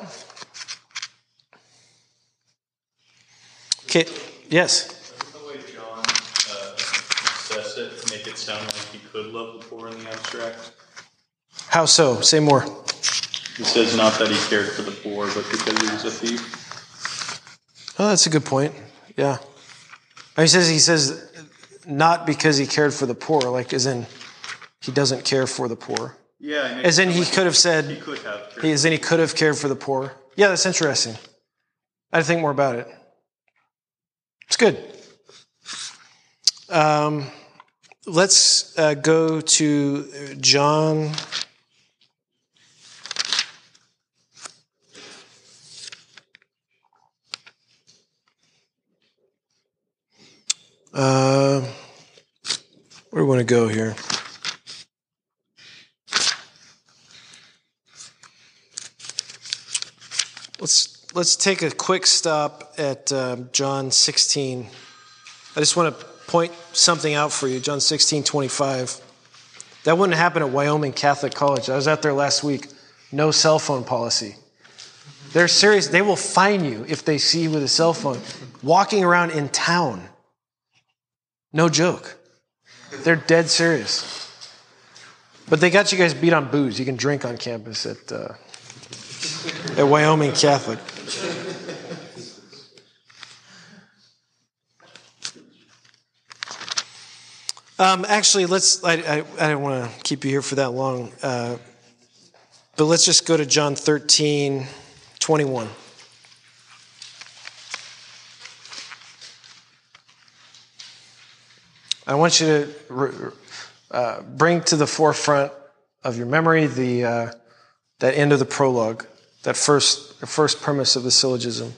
Okay, yes. The way John uh, it make it sound like he could love the poor in the abstract. How so? Say more. He says not that he cared for the poor, but because he was a thief. Oh, that's a good point. Yeah. He says he says not because he cared for the poor, like as in he doesn't care for the poor. Yeah. As in he could have said. He could have. He, as in he could have cared for the poor. Yeah, that's interesting. I'd think more about it. It's good. Um, let's uh, go to John. Uh, where do we want to go here? Let's let's take a quick stop at um, John 16. I just want to point something out for you. John 16, 25. That wouldn't happen at Wyoming Catholic College. I was out there last week. No cell phone policy. They're serious. They will fine you if they see you with a cell phone walking around in town. No joke. They're dead serious. But they got you guys beat on booze. You can drink on campus at, uh, at Wyoming Catholic. Um, actually, let's. I, I, I don't want to keep you here for that long, uh, but let's just go to John 13, 21. I want you to uh, bring to the forefront of your memory the uh, that end of the prologue, that first first premise of the syllogism.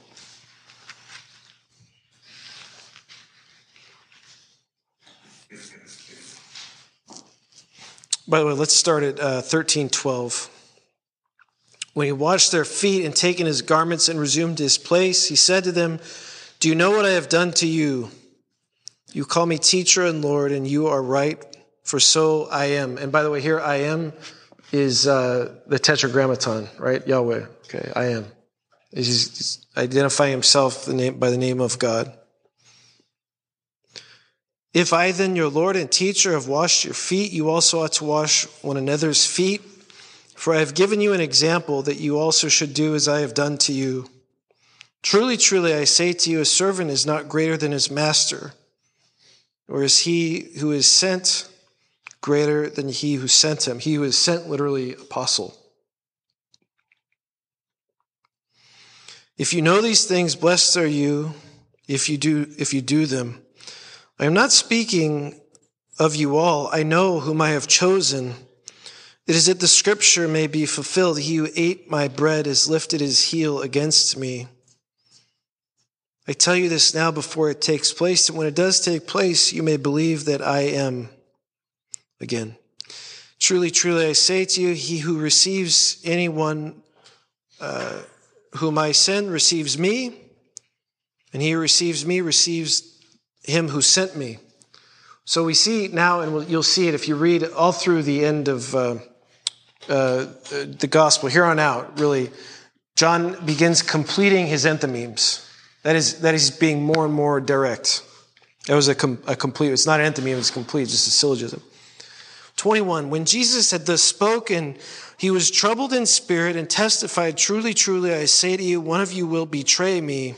By the way, let's start at uh, 1312. When he washed their feet and taken his garments and resumed his place, he said to them, Do you know what I have done to you? You call me teacher and Lord, and you are right, for so I am. And by the way, here I am is uh, the tetragrammaton, right? Yahweh. Okay, I am. He's identifying himself by the name of God. If I then, your Lord and teacher, have washed your feet, you also ought to wash one another's feet. For I have given you an example that you also should do as I have done to you. Truly, truly, I say to you, a servant is not greater than his master, or is he who is sent greater than he who sent him? He who is sent, literally, apostle. If you know these things, blessed are you if you do, if you do them. I am not speaking of you all. I know whom I have chosen. It is that the scripture may be fulfilled. He who ate my bread has lifted his heel against me. I tell you this now before it takes place, that when it does take place, you may believe that I am. Again, truly, truly, I say to you, he who receives anyone uh, whom I send receives me, and he who receives me receives him who sent me. So we see now, and you'll see it if you read all through the end of uh, uh, the gospel, here on out, really, John begins completing his enthymemes. That is, that is being more and more direct. That was a, com- a complete, it's not an enthymeme, it's complete, just a syllogism. 21. When Jesus had thus spoken, he was troubled in spirit and testified, Truly, truly, I say to you, one of you will betray me.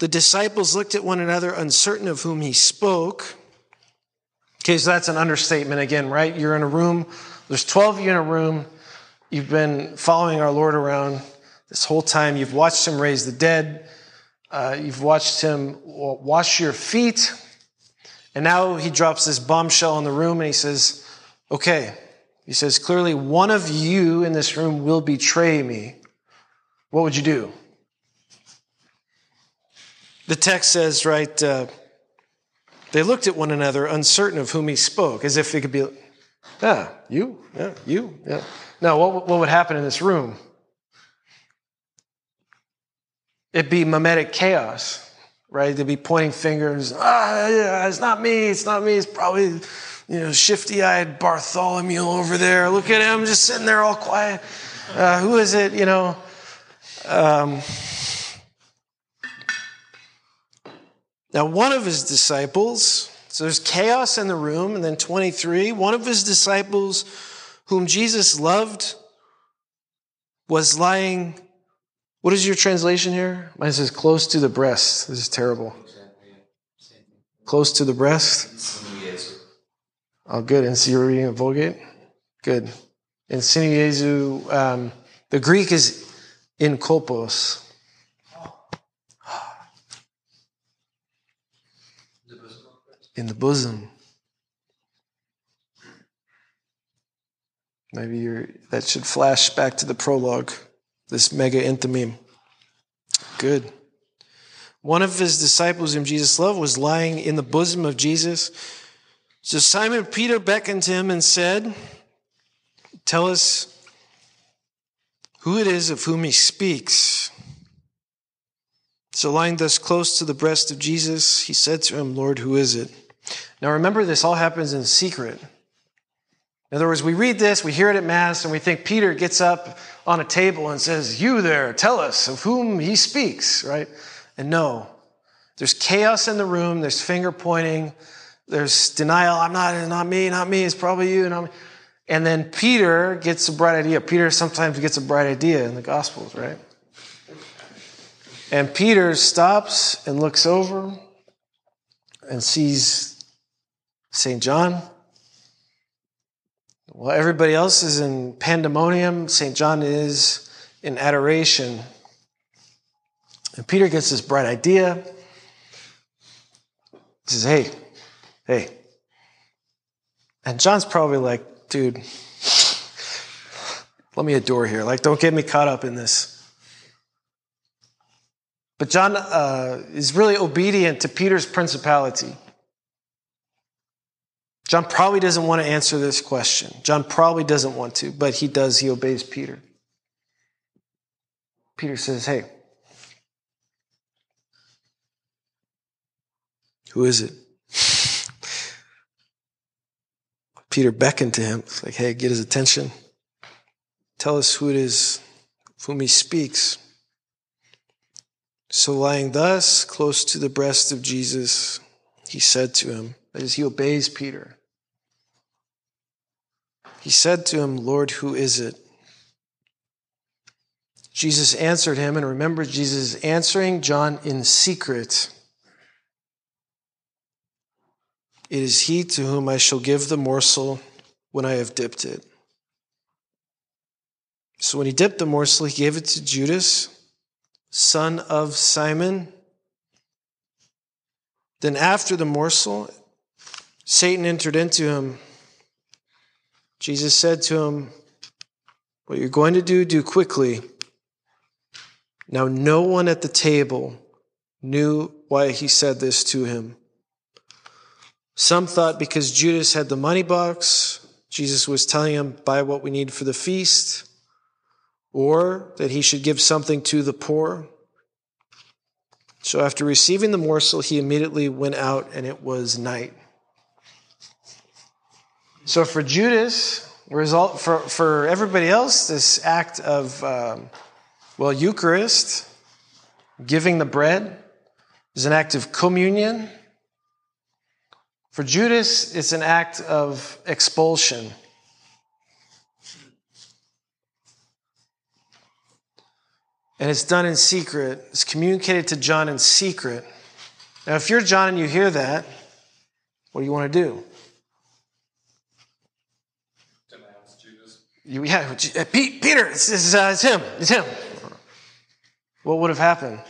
The disciples looked at one another, uncertain of whom he spoke. Okay, so that's an understatement again, right? You're in a room, there's 12 of you in a room. You've been following our Lord around this whole time. You've watched him raise the dead. Uh, you've watched him wash your feet. And now he drops this bombshell in the room and he says, Okay, he says, clearly one of you in this room will betray me. What would you do? The text says, right, uh, they looked at one another, uncertain of whom he spoke, as if it could be, yeah, you, yeah, you, yeah. Now, what, what would happen in this room? It'd be mimetic chaos, right? They'd be pointing fingers. Ah, yeah, it's not me. It's not me. It's probably, you know, shifty-eyed Bartholomew over there. Look at him, just sitting there all quiet. Uh, who is it? You know. Um, Now, one of his disciples, so there's chaos in the room, and then 23, one of his disciples whom Jesus loved was lying. What is your translation here? Mine says close to the breast. This is terrible. Close to the breast? Oh, good. And so you're reading a Vulgate? Good. In Syniezu, um, the Greek is in kolpos. in the bosom. Maybe that should flash back to the prologue, this mega enthymeme. Good. One of his disciples whom Jesus loved was lying in the bosom of Jesus. So Simon Peter beckoned to him and said, Tell us who it is of whom he speaks. So lying thus close to the breast of Jesus, he said to him, Lord, who is it? Now remember, this all happens in secret. In other words, we read this, we hear it at Mass, and we think Peter gets up on a table and says, You there, tell us of whom he speaks, right? And no, there's chaos in the room, there's finger pointing, there's denial. I'm not, not me, not me, it's probably you. Not me. And then Peter gets a bright idea. Peter sometimes gets a bright idea in the Gospels, right? And Peter stops and looks over and sees St. John. While everybody else is in pandemonium, St. John is in adoration. And Peter gets this bright idea. He says, Hey, hey. And John's probably like, Dude, let me adore here. Like, don't get me caught up in this. But John uh, is really obedient to Peter's principality. John probably doesn't want to answer this question. John probably doesn't want to, but he does. He obeys Peter. Peter says, Hey, who is it? [LAUGHS] Peter beckoned to him. Like, Hey, get his attention. Tell us who it is whom he speaks. So, lying thus close to the breast of Jesus, he said to him, as he obeys Peter, he said to him, Lord, who is it? Jesus answered him, and remember, Jesus is answering John in secret. It is he to whom I shall give the morsel when I have dipped it. So when he dipped the morsel, he gave it to Judas son of Simon. Then, after the morsel, Satan entered into him. Jesus said to him, What you're going to do, do quickly. Now, no one at the table knew why he said this to him. Some thought because Judas had the money box, Jesus was telling him, Buy what we need for the feast or that he should give something to the poor. So after receiving the morsel, he immediately went out, and it was night. So for Judas, result for, for everybody else, this act of um, well, Eucharist, giving the bread, is an act of communion. For Judas, it's an act of expulsion. and it's done in secret. It's communicated to John in secret. Now, if you're John and you hear that, what do you want to do? Denounce Judas. You, yeah, Pete, Peter, it's, it's, uh, it's him. It's him. What would have happened?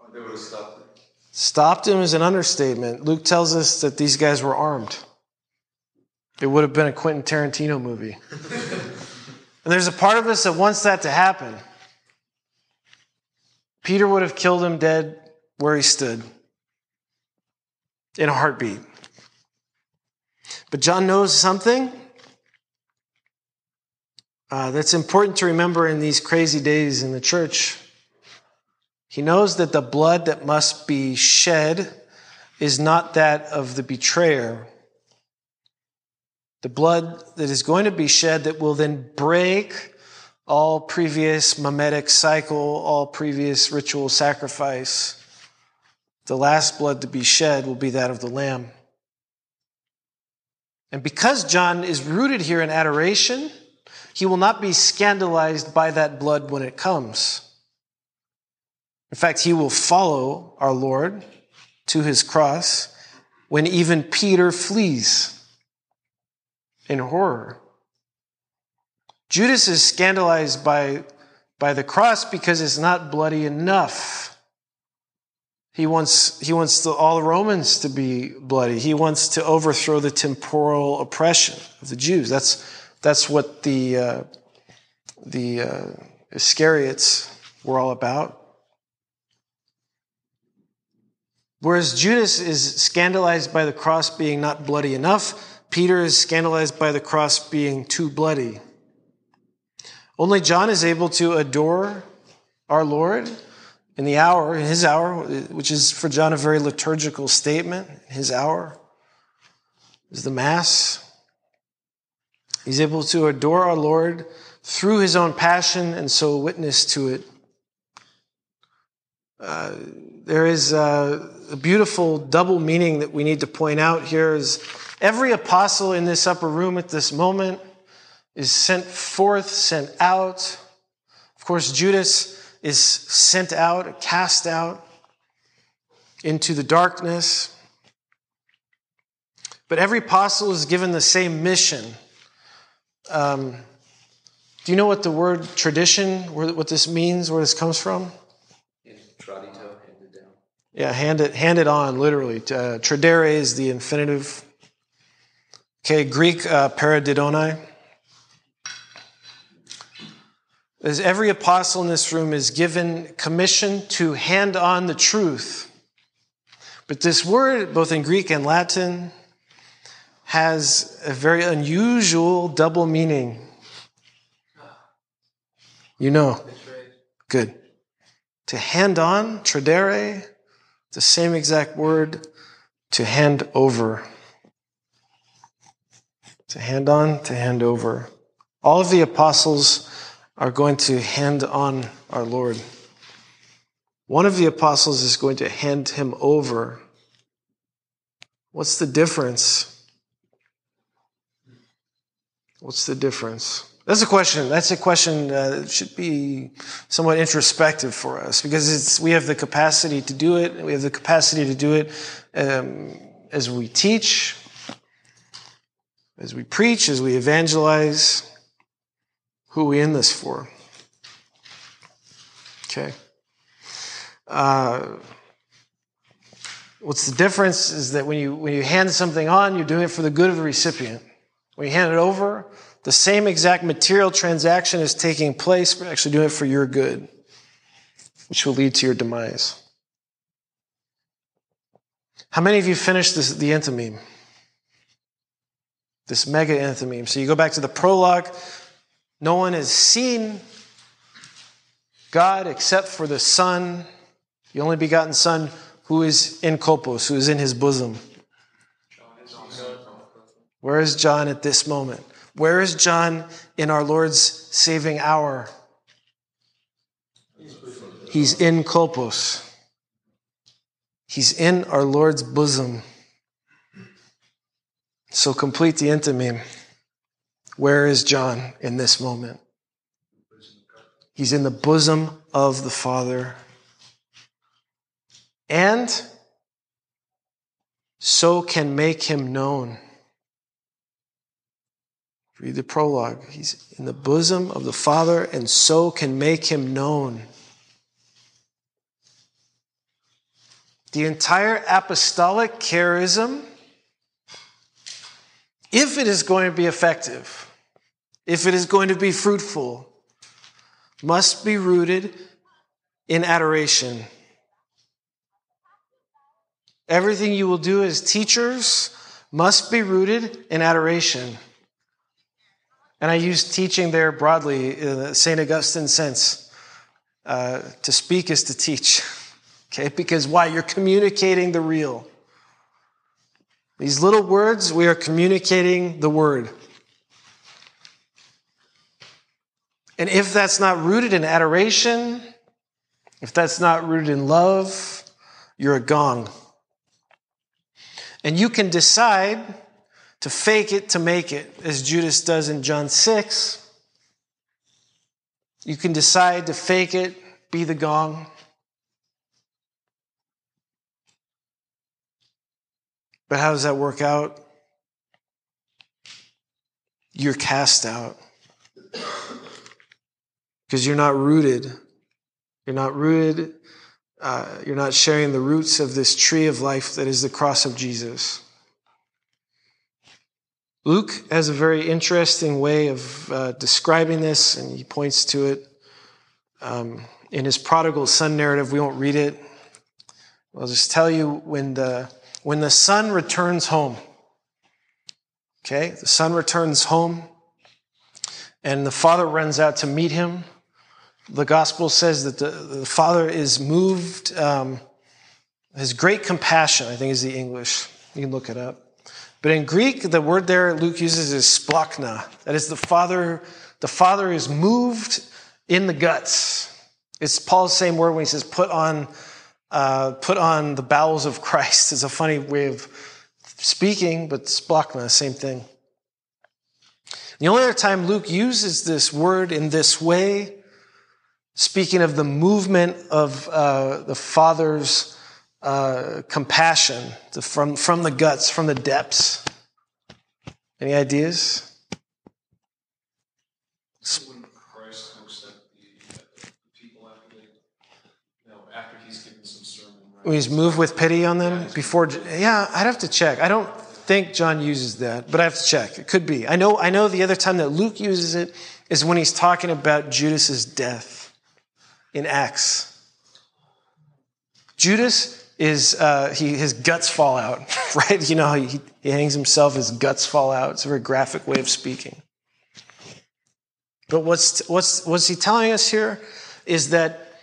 Oh, they would have stopped it. Stopped him is an understatement. Luke tells us that these guys were armed. It would have been a Quentin Tarantino movie. [LAUGHS] And there's a part of us that wants that to happen. Peter would have killed him dead where he stood in a heartbeat. But John knows something uh, that's important to remember in these crazy days in the church. He knows that the blood that must be shed is not that of the betrayer, the blood that is going to be shed that will then break all previous mimetic cycle, all previous ritual sacrifice. The last blood to be shed will be that of the Lamb. And because John is rooted here in adoration, he will not be scandalized by that blood when it comes. In fact, he will follow our Lord to his cross when even Peter flees in horror. Judas is scandalized by, by the cross because it's not bloody enough. He wants, he wants the, all the Romans to be bloody. He wants to overthrow the temporal oppression of the Jews. That's, that's what the, uh, the uh, Iscariots were all about. Whereas Judas is scandalized by the cross being not bloody enough, Peter is scandalized by the cross being too bloody. Only John is able to adore our Lord in the hour, in his hour, which is for John a very liturgical statement. His hour is the Mass. He's able to adore our Lord through his own passion and so witness to it. Uh, there is a, a beautiful double meaning that we need to point out here is every apostle in this upper room at this moment is sent forth, sent out. Of course, Judas is sent out, cast out into the darkness. But every apostle is given the same mission. Um, do you know what the word tradition, what this means, where this comes from? Traditio, handed down. Yeah, hand it, hand it on, literally. Uh, tradere is the infinitive. Okay, Greek uh, paradidonai. As every apostle in this room is given commission to hand on the truth. But this word, both in Greek and Latin, has a very unusual double meaning. You know. Good. To hand on, tradere, the same exact word, to hand over. To hand on, to hand over. All of the apostles are going to hand on our Lord. One of the apostles is going to hand him over. What's the difference? What's the difference? That's a question. That's a question that should be somewhat introspective for us because it's, we have the capacity to do it. We have the capacity to do it um, as we teach, as we preach, as we evangelize. Who are we in this for? Okay. Uh, what's the difference is that when you when you hand something on, you're doing it for the good of the recipient. When you hand it over, the same exact material transaction is taking place, but actually doing it for your good, which will lead to your demise. How many of you finished this, the enthymeme? This mega enthymeme. So you go back to the prologue. No one has seen God except for the Son, the only begotten Son, who is in Kolpos, who is in his bosom. Where is John at this moment? Where is John in our Lord's saving hour? He's in Kolpos. He's in our Lord's bosom. So complete the enthymeme. Where is John in this moment? He's in the bosom of the Father. And so can make him known. Read the prologue. He's in the bosom of the Father, and so can make him known. The entire apostolic charism, if it is going to be effective, if it is going to be fruitful, must be rooted in adoration. Everything you will do as teachers must be rooted in adoration. And I use teaching there broadly in the St. Augustine sense. Uh, to speak is to teach. [LAUGHS] Okay? Because why? You're communicating the real. These little words, we are communicating the word. And if that's not rooted in adoration, if that's not rooted in love, you're a gong. And you can decide to fake it to make it, as Judas does in John 6. You can decide to fake it, be the gong. But how does that work out? You're cast out because you're not rooted. You're not rooted. Uh, you're not sharing the roots of this tree of life that is the cross of Jesus. Luke has a very interesting way of uh, describing this, and he points to it um, in his prodigal son narrative. We won't read it. I'll just tell you when the when the son returns home. Okay, the son returns home, and the father runs out to meet him the gospel says that the, the father is moved, um, his great compassion, I think is the English. You can look it up. But in Greek, the word there Luke uses is splanchna. That is the Father, the Father is moved in the guts. It's Paul's same word when he says put on, uh, put on the bowels of Christ. [LAUGHS] It's a funny way of speaking, but splanchna, same thing. The only other time Luke uses this word in this way, speaking of the movement of uh, the Father's uh, compassion the, from, from the guts, from the depths. Any ideas? When Christ looks at the, at the people after they, you after he's given some sermon, right? When he's moved with pity on them before, yeah, I'd have to check. I don't think John uses that, but I have to check. It could be. I know. I know the other time that Luke uses it is when he's talking about Judas's death in Acts. Judas is uh, he his guts fall out, [LAUGHS] right? You know, he, he hangs himself, his guts fall out. It's a very graphic way of speaking. But what's what's what's he telling us here is that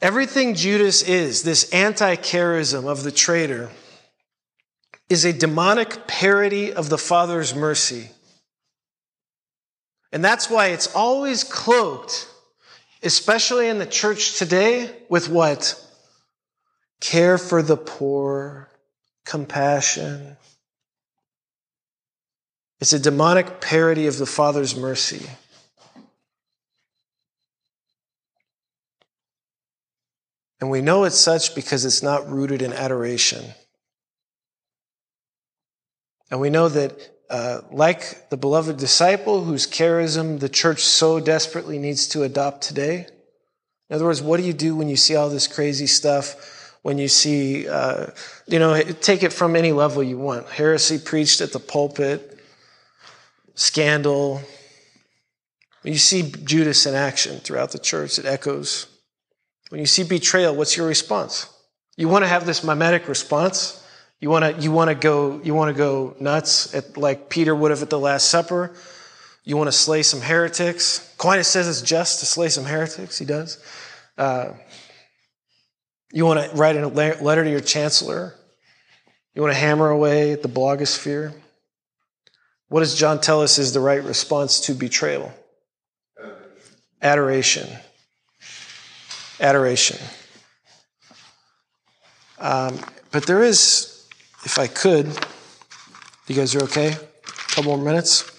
everything Judas is, this anti-charism of the traitor, is a demonic parody of the Father's mercy. And that's why it's always cloaked, especially in the church today, with what? Care for the poor, compassion. It's a demonic parody of the Father's mercy. And we know it's such because it's not rooted in adoration. And we know that, uh, like the beloved disciple whose charism the church so desperately needs to adopt today, in other words, what do you do when you see all this crazy stuff? When you see, uh, you know, take it from any level you want heresy preached at the pulpit, scandal. When you see Judas in action throughout the church, it echoes. When you see betrayal, what's your response? You want to have this mimetic response? You want to you want to go you want to go nuts at, like Peter would have at the Last Supper. You want to slay some heretics. Aquinas says it's just to slay some heretics. He does. Uh, you want to write a letter to your chancellor. You want to hammer away at the blogosphere. What does John tell us is the right response to betrayal? Adoration. Adoration. Um, but there is if I could, you guys are okay? A couple more minutes.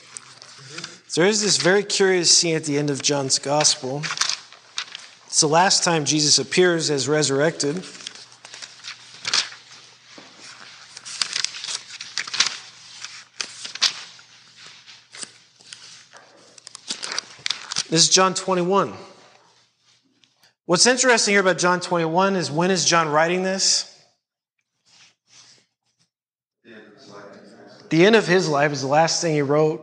There is this very curious scene at the end of John's gospel. It's the last time Jesus appears as resurrected. This is John 21. What's interesting here about John 21 is when is John writing this? The end of his life is the last thing he wrote,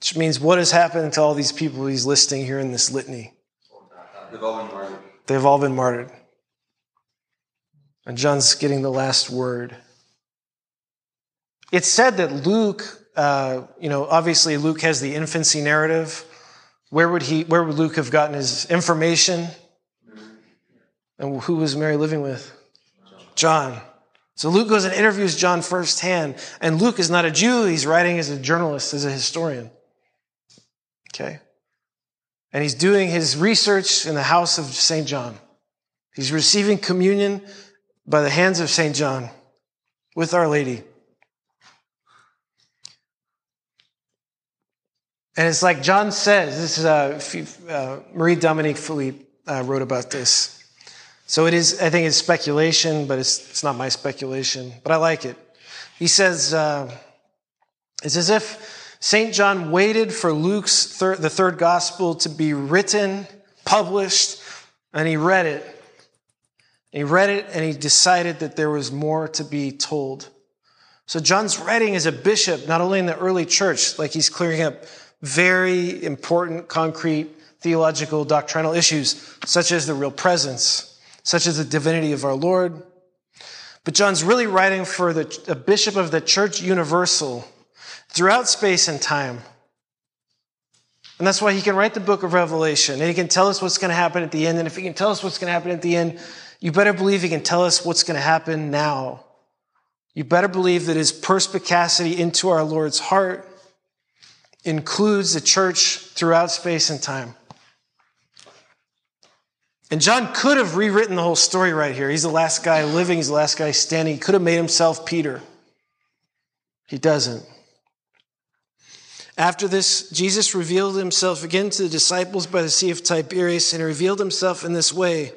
which means what has happened to all these people he's listing here in this litany? They've all been martyred. They've all been martyred. And John's getting the last word. It's said that Luke, uh, you know, obviously Luke has the infancy narrative. Where would he, where would Luke have gotten his information? And who was Mary living with? John. So Luke goes and interviews John firsthand. And Luke is not a Jew, he's writing as a journalist, as a historian. Okay? And he's doing his research in the house of St. John. He's receiving communion by the hands of St. John with Our Lady. And it's like John says, this is uh, uh, Marie Dominique Philippe uh, wrote about this. So it is, I think it's speculation, but it's, it's not my speculation, but I like it. He says, uh, it's as if St. John waited for Luke's the third gospel to be written, published, and he read it. He read it and he decided that there was more to be told. So John's writing as a bishop, not only in the early church, like he's clearing up very important, concrete, theological, doctrinal issues, such as the real presence such as the divinity of our Lord. But John's really writing for the, a bishop of the church universal throughout space and time. And that's why he can write the book of Revelation and he can tell us what's going to happen at the end. And if he can tell us what's going to happen at the end, you better believe he can tell us what's going to happen now. you better believe that his perspicacity into our Lord's heart includes the church throughout space and time. And John could have rewritten the whole story right here. He's the last guy living, he's the last guy standing. He could have made himself Peter. He doesn't. After this, Jesus revealed himself again to the disciples by the Sea of Tiberias, and revealed himself in this way.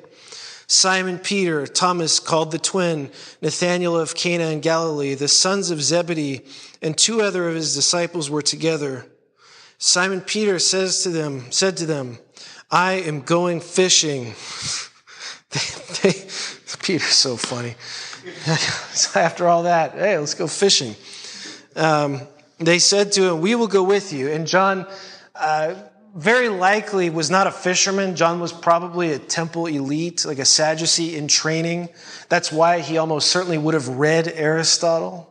Simon Peter, Thomas called the twin, Nathanael of Cana in Galilee, the sons of Zebedee, and two other of his disciples were together. Simon Peter says to them, said to them, I am going fishing. [LAUGHS] they, they, [LAUGHS] Peter's so funny. [LAUGHS] After all that, hey, let's go fishing. Um, they said to him, We will go with you. And John uh, very likely was not a fisherman. John was probably a temple elite, like a Sadducee in training. That's why he almost certainly would have read Aristotle,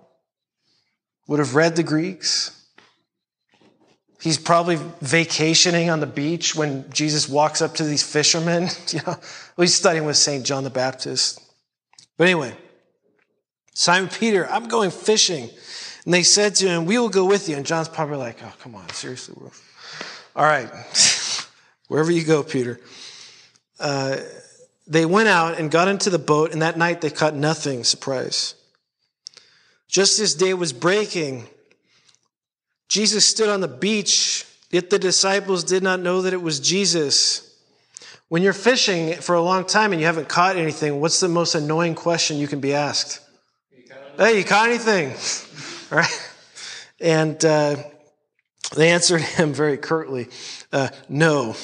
would have read the Greeks. He's probably vacationing on the beach when Jesus walks up to these fishermen. [LAUGHS] You know, well, he's studying with St. John the Baptist. But anyway, Simon Peter, I'm going fishing. And they said to him, We will go with you. And John's probably like, Oh, come on, seriously. All right, [LAUGHS] wherever you go, Peter. Uh, they went out and got into the boat, and that night they caught nothing. Surprise. Just as day was breaking, Jesus stood on the beach, yet the disciples did not know that it was Jesus. When you're fishing for a long time and you haven't caught anything, what's the most annoying question you can be asked? hey, you caught anything? [LAUGHS] right? And uh, they answered him very curtly, uh, no.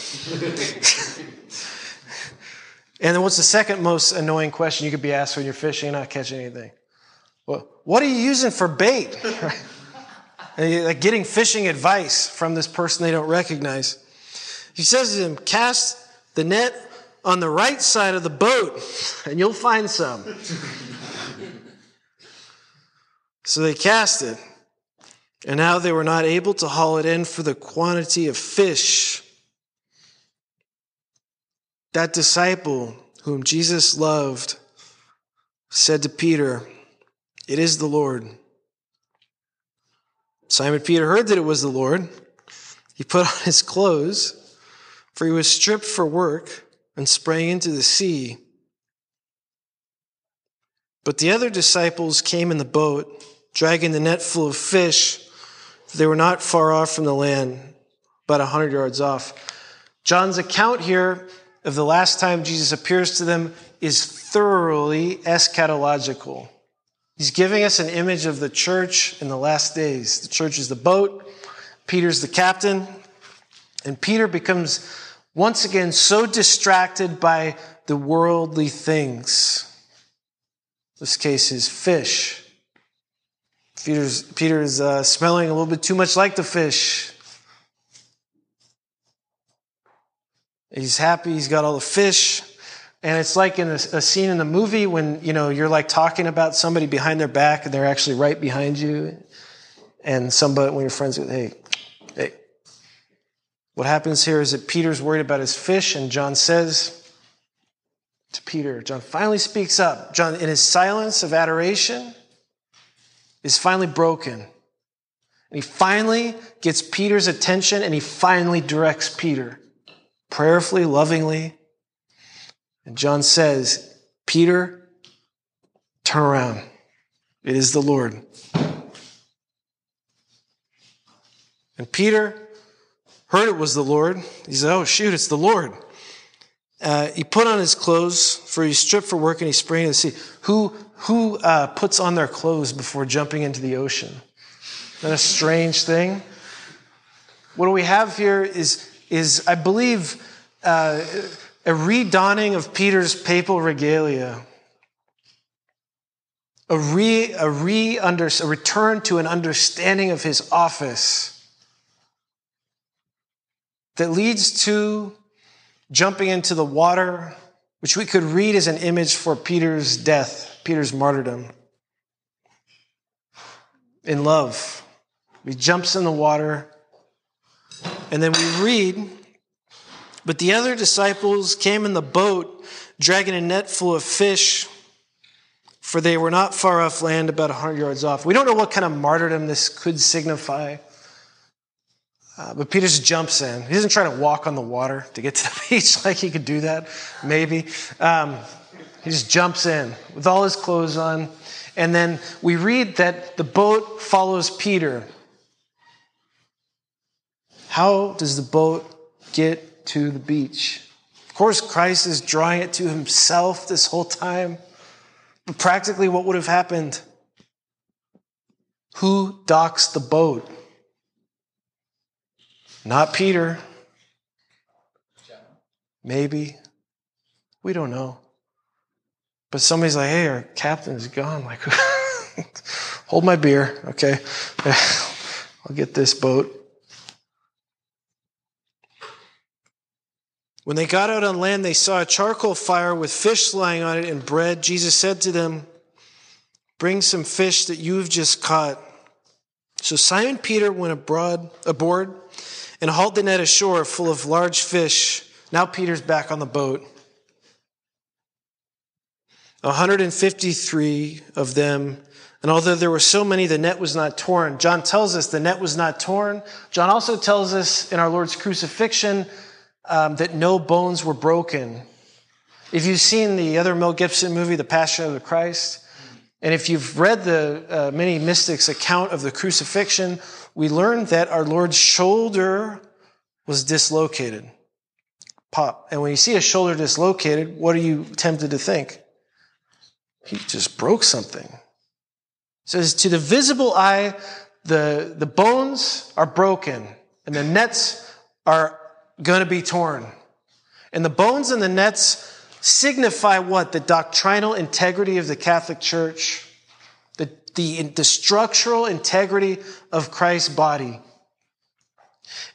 and then what's the second most annoying question you could be asked when you're fishing and not catching anything? Well, what are you using for bait? [LAUGHS] like getting fishing advice from this person they don't recognize. He says to them, cast the net on the right side of the boat and you'll find some. [LAUGHS] so they cast it. And now they were not able to haul it in for the quantity of fish. That disciple whom Jesus loved said to Peter, It is the Lord. Simon Peter heard that it was the Lord. He put on his clothes, for he was stripped for work, and sprang into the sea. But the other disciples came in the boat, dragging the net full of fish they were not far off from the land, about a hundred yards off. John's account here of the last time Jesus appears to them is thoroughly eschatological. He's giving us an image of the church in the last days. The church is the boat, Peter's the captain, and Peter becomes once again so distracted by the worldly things. This case is fish Peter's, Peter's uh, smelling a little bit too much like the fish. He's happy, he's got all the fish. And it's like in a, a, scene in the movie when, you know, you're like talking about somebody behind their back and they're actually right behind you. And somebody, when your friends go, hey, hey. What happens here is that Peter's worried about his fish and John says to Peter, John finally speaks up. John, in his silence of adoration, is finally broken. And he finally gets Peter's attention and he finally directs Peter prayerfully, lovingly. And John says, Peter, turn around. It is the Lord. And Peter heard it was the Lord. He said, Oh, shoot, it's the Lord. Uh, he put on his clothes, for he stripped for work and he sprang into the sea. Who, who uh, puts on their clothes before jumping into the ocean? Isn't a strange thing? What we have here is, is I believe, uh, a redawning of Peter's papal regalia. A, re, a, re under, a return to an understanding of his office that leads to jumping into the water, which we could read as an image for Peter's death, Peter's martyrdom. In love, he jumps in the water, and then we read, but the other disciples came in the boat, dragging a net full of fish, for they were not far off land, about a hundred yards off. We don't know what kind of martyrdom this could signify. Uh, but Peter just jumps in. He isn't trying to walk on the water to get to the [LAUGHS] beach like he could do that, maybe. Um, he just jumps in with all his clothes on. And then we read that the boat follows Peter. How does the boat get to the beach? Of course, Christ is drawing it to himself this whole time. But practically, what would have happened? Who docks the boat? Not Peter. Maybe. We don't know. But somebody's like, hey, our captain is gone. Like, [LAUGHS] hold my beer, okay? [LAUGHS] I'll get this boat. When they got out on land, they saw a charcoal fire with fish lying on it and bread. Jesus said to them, Bring some fish that you have just caught. So Simon Peter went abroad, aboard and hauled the net ashore full of large fish. Now Peter's back on the boat. 153 of them. And although there were so many, the net was not torn. John tells us the net was not torn. John also tells us in our Lord's crucifixion um, that no bones were broken. If you've seen the other Mel Gibson movie, The Passion of the Christ, and if you've read the uh, many mystics' account of the crucifixion, we learn that our Lord's shoulder was dislocated. Pop. And when you see a shoulder dislocated, what are you tempted to think? He just broke something. It says, to the visible eye, the, the bones are broken and the nets are going to be torn. And the bones and the nets signify what? The doctrinal integrity of the Catholic Church, the, the, the structural integrity of Christ's body.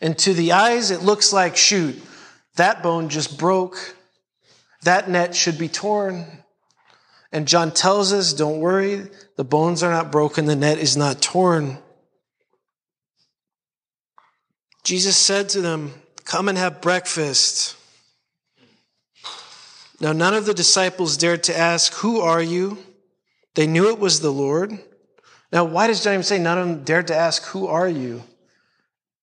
And to the eyes, it looks like, shoot, that bone just broke. That net should be torn. And John tells us, don't worry, the bones are not broken, the net is not torn. Jesus said to them, Come and have breakfast. Now, none of the disciples dared to ask, Who are you? They knew it was the Lord. Now, why does John even say none of them dared to ask, Who are you?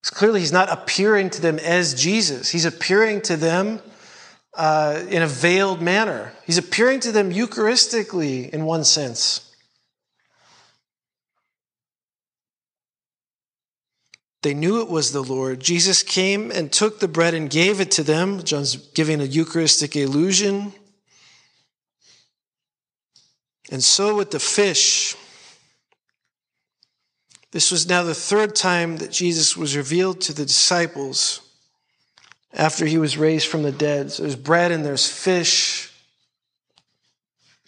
Because clearly he's not appearing to them as Jesus. He's appearing to them uh, in a veiled manner. He's appearing to them Eucharistically in one sense. They knew it was the Lord. Jesus came and took the bread and gave it to them. John's giving a Eucharistic illusion. And so with the fish. This was now the third time that Jesus was revealed to the disciples after he was raised from the dead. So there's bread and there's fish.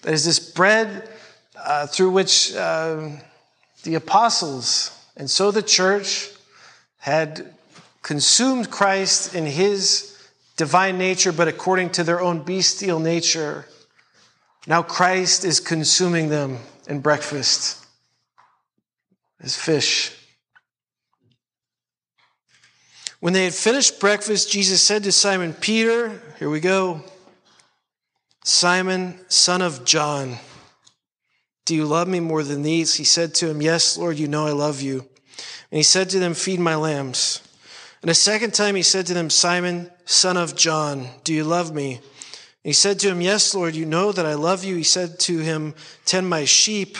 There's this bread uh, through which uh, the apostles and so the church had consumed Christ in his divine nature, but according to their own bestial nature. Now Christ is consuming them in breakfast as fish. When they had finished breakfast, Jesus said to Simon Peter, Here we go, Simon, son of John, do you love me more than these? He said to him, Yes, Lord, you know I love you. And he said to them, Feed my lambs. And a second time he said to them, Simon, son of John, do you love me? And he said to him, Yes, Lord, you know that I love you. He said to him, Tend my sheep.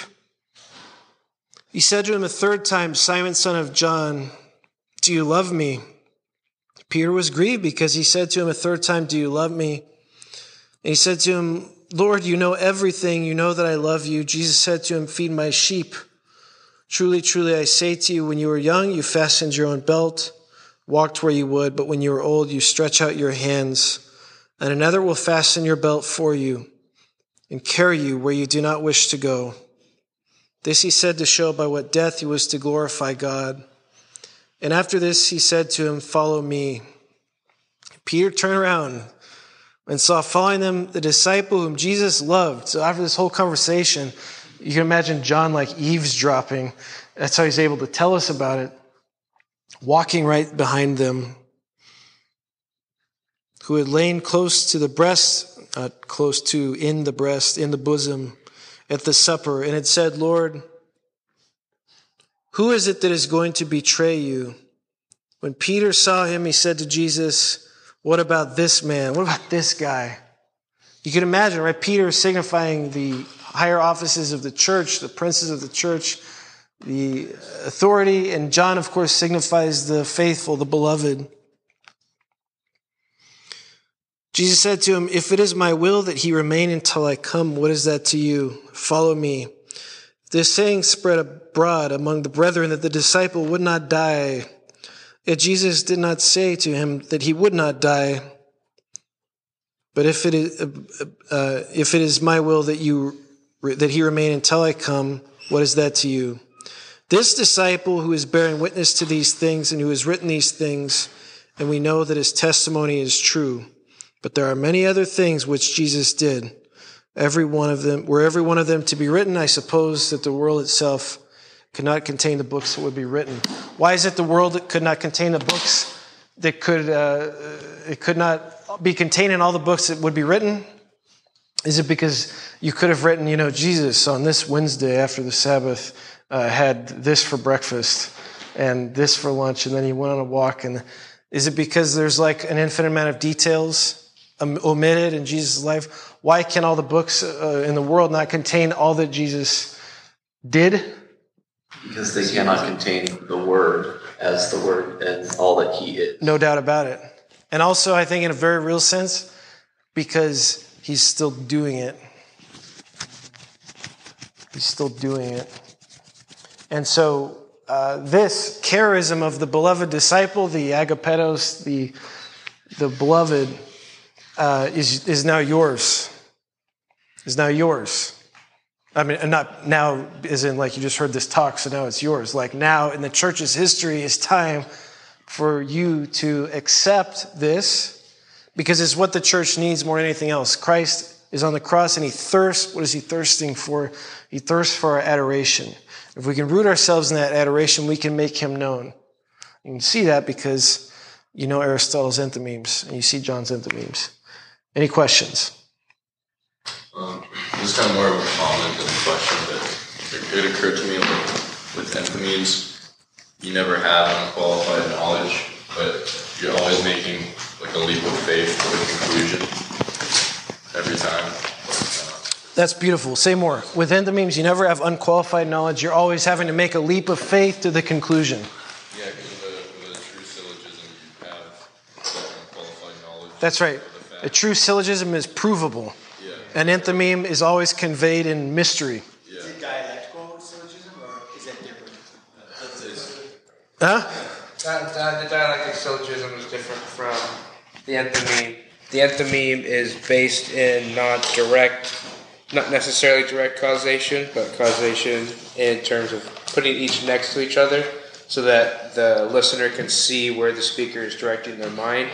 He said to him a third time, Simon, son of John, do you love me? Peter was grieved because he said to him a third time, Do you love me? And he said to him, Lord, you know everything. You know that I love you. Jesus said to him, Feed my sheep. Truly, truly, I say to you, when you were young, you fastened your own belt, walked where you would, but when you are old, you stretch out your hands, and another will fasten your belt for you and carry you where you do not wish to go. This he said to show by what death he was to glorify God. And after this, he said to him, Follow me. Peter turned around and saw following them the disciple whom Jesus loved. So after this whole conversation, you can imagine John like eavesdropping. That's how he's able to tell us about it. Walking right behind them, who had lain close to the breast, not close to, in the breast, in the bosom at the supper and had said, Lord, who is it that is going to betray you? When Peter saw him, he said to Jesus, What about this man? What about this guy? You can imagine, right? Peter signifying the higher offices of the church, the princes of the church, the authority, and John, of course, signifies the faithful, the beloved. Jesus said to him, If it is my will that he remain until I come, what is that to you? Follow me. This saying spread abroad among the brethren that the disciple would not die. Yet Jesus did not say to him that he would not die. But if it is, uh, if it is my will that you that he remain until I come, what is that to you? This disciple who is bearing witness to these things and who has written these things, and we know that his testimony is true. But there are many other things which Jesus did. Every one of them, were every one of them to be written, I suppose that the world itself could not contain the books that would be written. Why is it the world that could not contain the books that could, uh, it could not be contained in all the books that would be written? Is it because you could have written, you know, Jesus on this Wednesday after the Sabbath uh, had this for breakfast and this for lunch, and then he went on a walk? And is it because there's like an infinite amount of details omitted in Jesus' life? Why can all the books uh, in the world not contain all that Jesus did? Because they cannot contain the Word as the Word and all that He is. No doubt about it. And also, I think, in a very real sense, because He's still doing it. He's still doing it. And so, uh, this charism of the beloved disciple, the agapetos, the, the beloved, uh, is, is now yours. Is now yours. I mean, not now as in like you just heard this talk, so now it's yours. Like now in the church's history, it's time for you to accept this because it's what the church needs more than anything else. Christ is on the cross and he thirsts. What is he thirsting for? He thirsts for our adoration. If we can root ourselves in that adoration, we can make him known. You can see that because you know Aristotle's enthymemes and you see John's enthymemes. Any questions? Um, this is kind of more of a comment than a question, but it, occurred to me with enthymemes, you never have unqualified knowledge, but you're always making like a leap of faith to the conclusion every time. That's beautiful. Say more. With enthymemes, you never have unqualified knowledge. You're always having to make a leap of faith to the conclusion. Yeah, because with a, with a true syllogism, you have unqualified knowledge. That's right. A true syllogism is provable. Yeah. An enthymeme is always conveyed in mystery. Yeah. Is it dialectical syllogism or is that different? Huh? That, that, the dialectic syllogism is different from the enthymeme. The enthymeme is based in not direct, not necessarily direct causation, but causation in terms of putting each next to each other so that the listener can see where the speaker is directing their mind.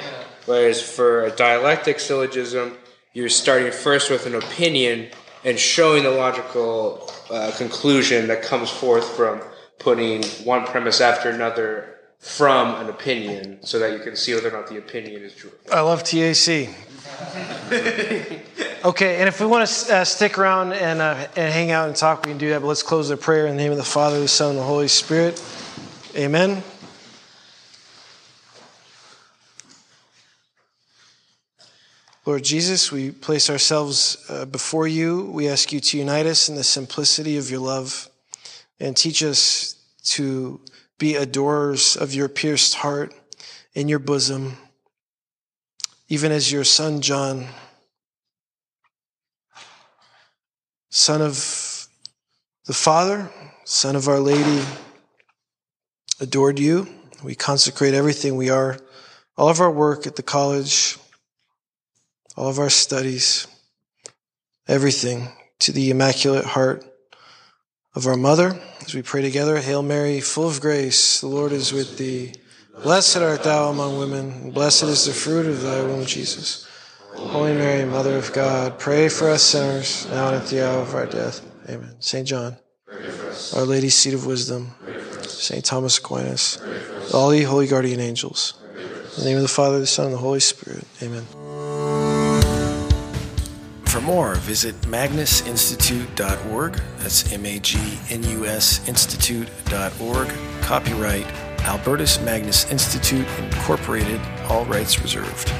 Whereas for a dialectic syllogism, you're starting first with an opinion and showing the logical uh, conclusion that comes forth from putting one premise after another from an opinion so that you can see whether or not the opinion is true. I love TAC. [LAUGHS] okay, and if we want to uh, stick around and, uh, and hang out and talk, we can do that. But let's close the prayer in the name of the Father, the Son, and the Holy Spirit. Amen. Lord Jesus, we place ourselves uh, before you. We ask you to unite us in the simplicity of your love and teach us to be adorers of your pierced heart in your bosom, even as your son John, son of the Father, son of Our Lady, adored you. We consecrate everything we are, all of our work at the college, all of our studies, everything to the Immaculate Heart of our Mother. As we pray together, Hail Mary, full of grace, the Lord is with thee. Blessed art thou among women, and blessed is the fruit of thy womb, Jesus. Holy Mary, Mother of God, pray for us sinners, now and at the hour of our death. Amen. St. John, Our Lady, seat of wisdom, St. Thomas Aquinas, all ye holy guardian angels. In the name of the Father, the Son, and the Holy Spirit. Amen. For more, visit magnusinstitute.org. That's M A G N U S Institute.org. Copyright Albertus Magnus Institute, Incorporated, all rights reserved.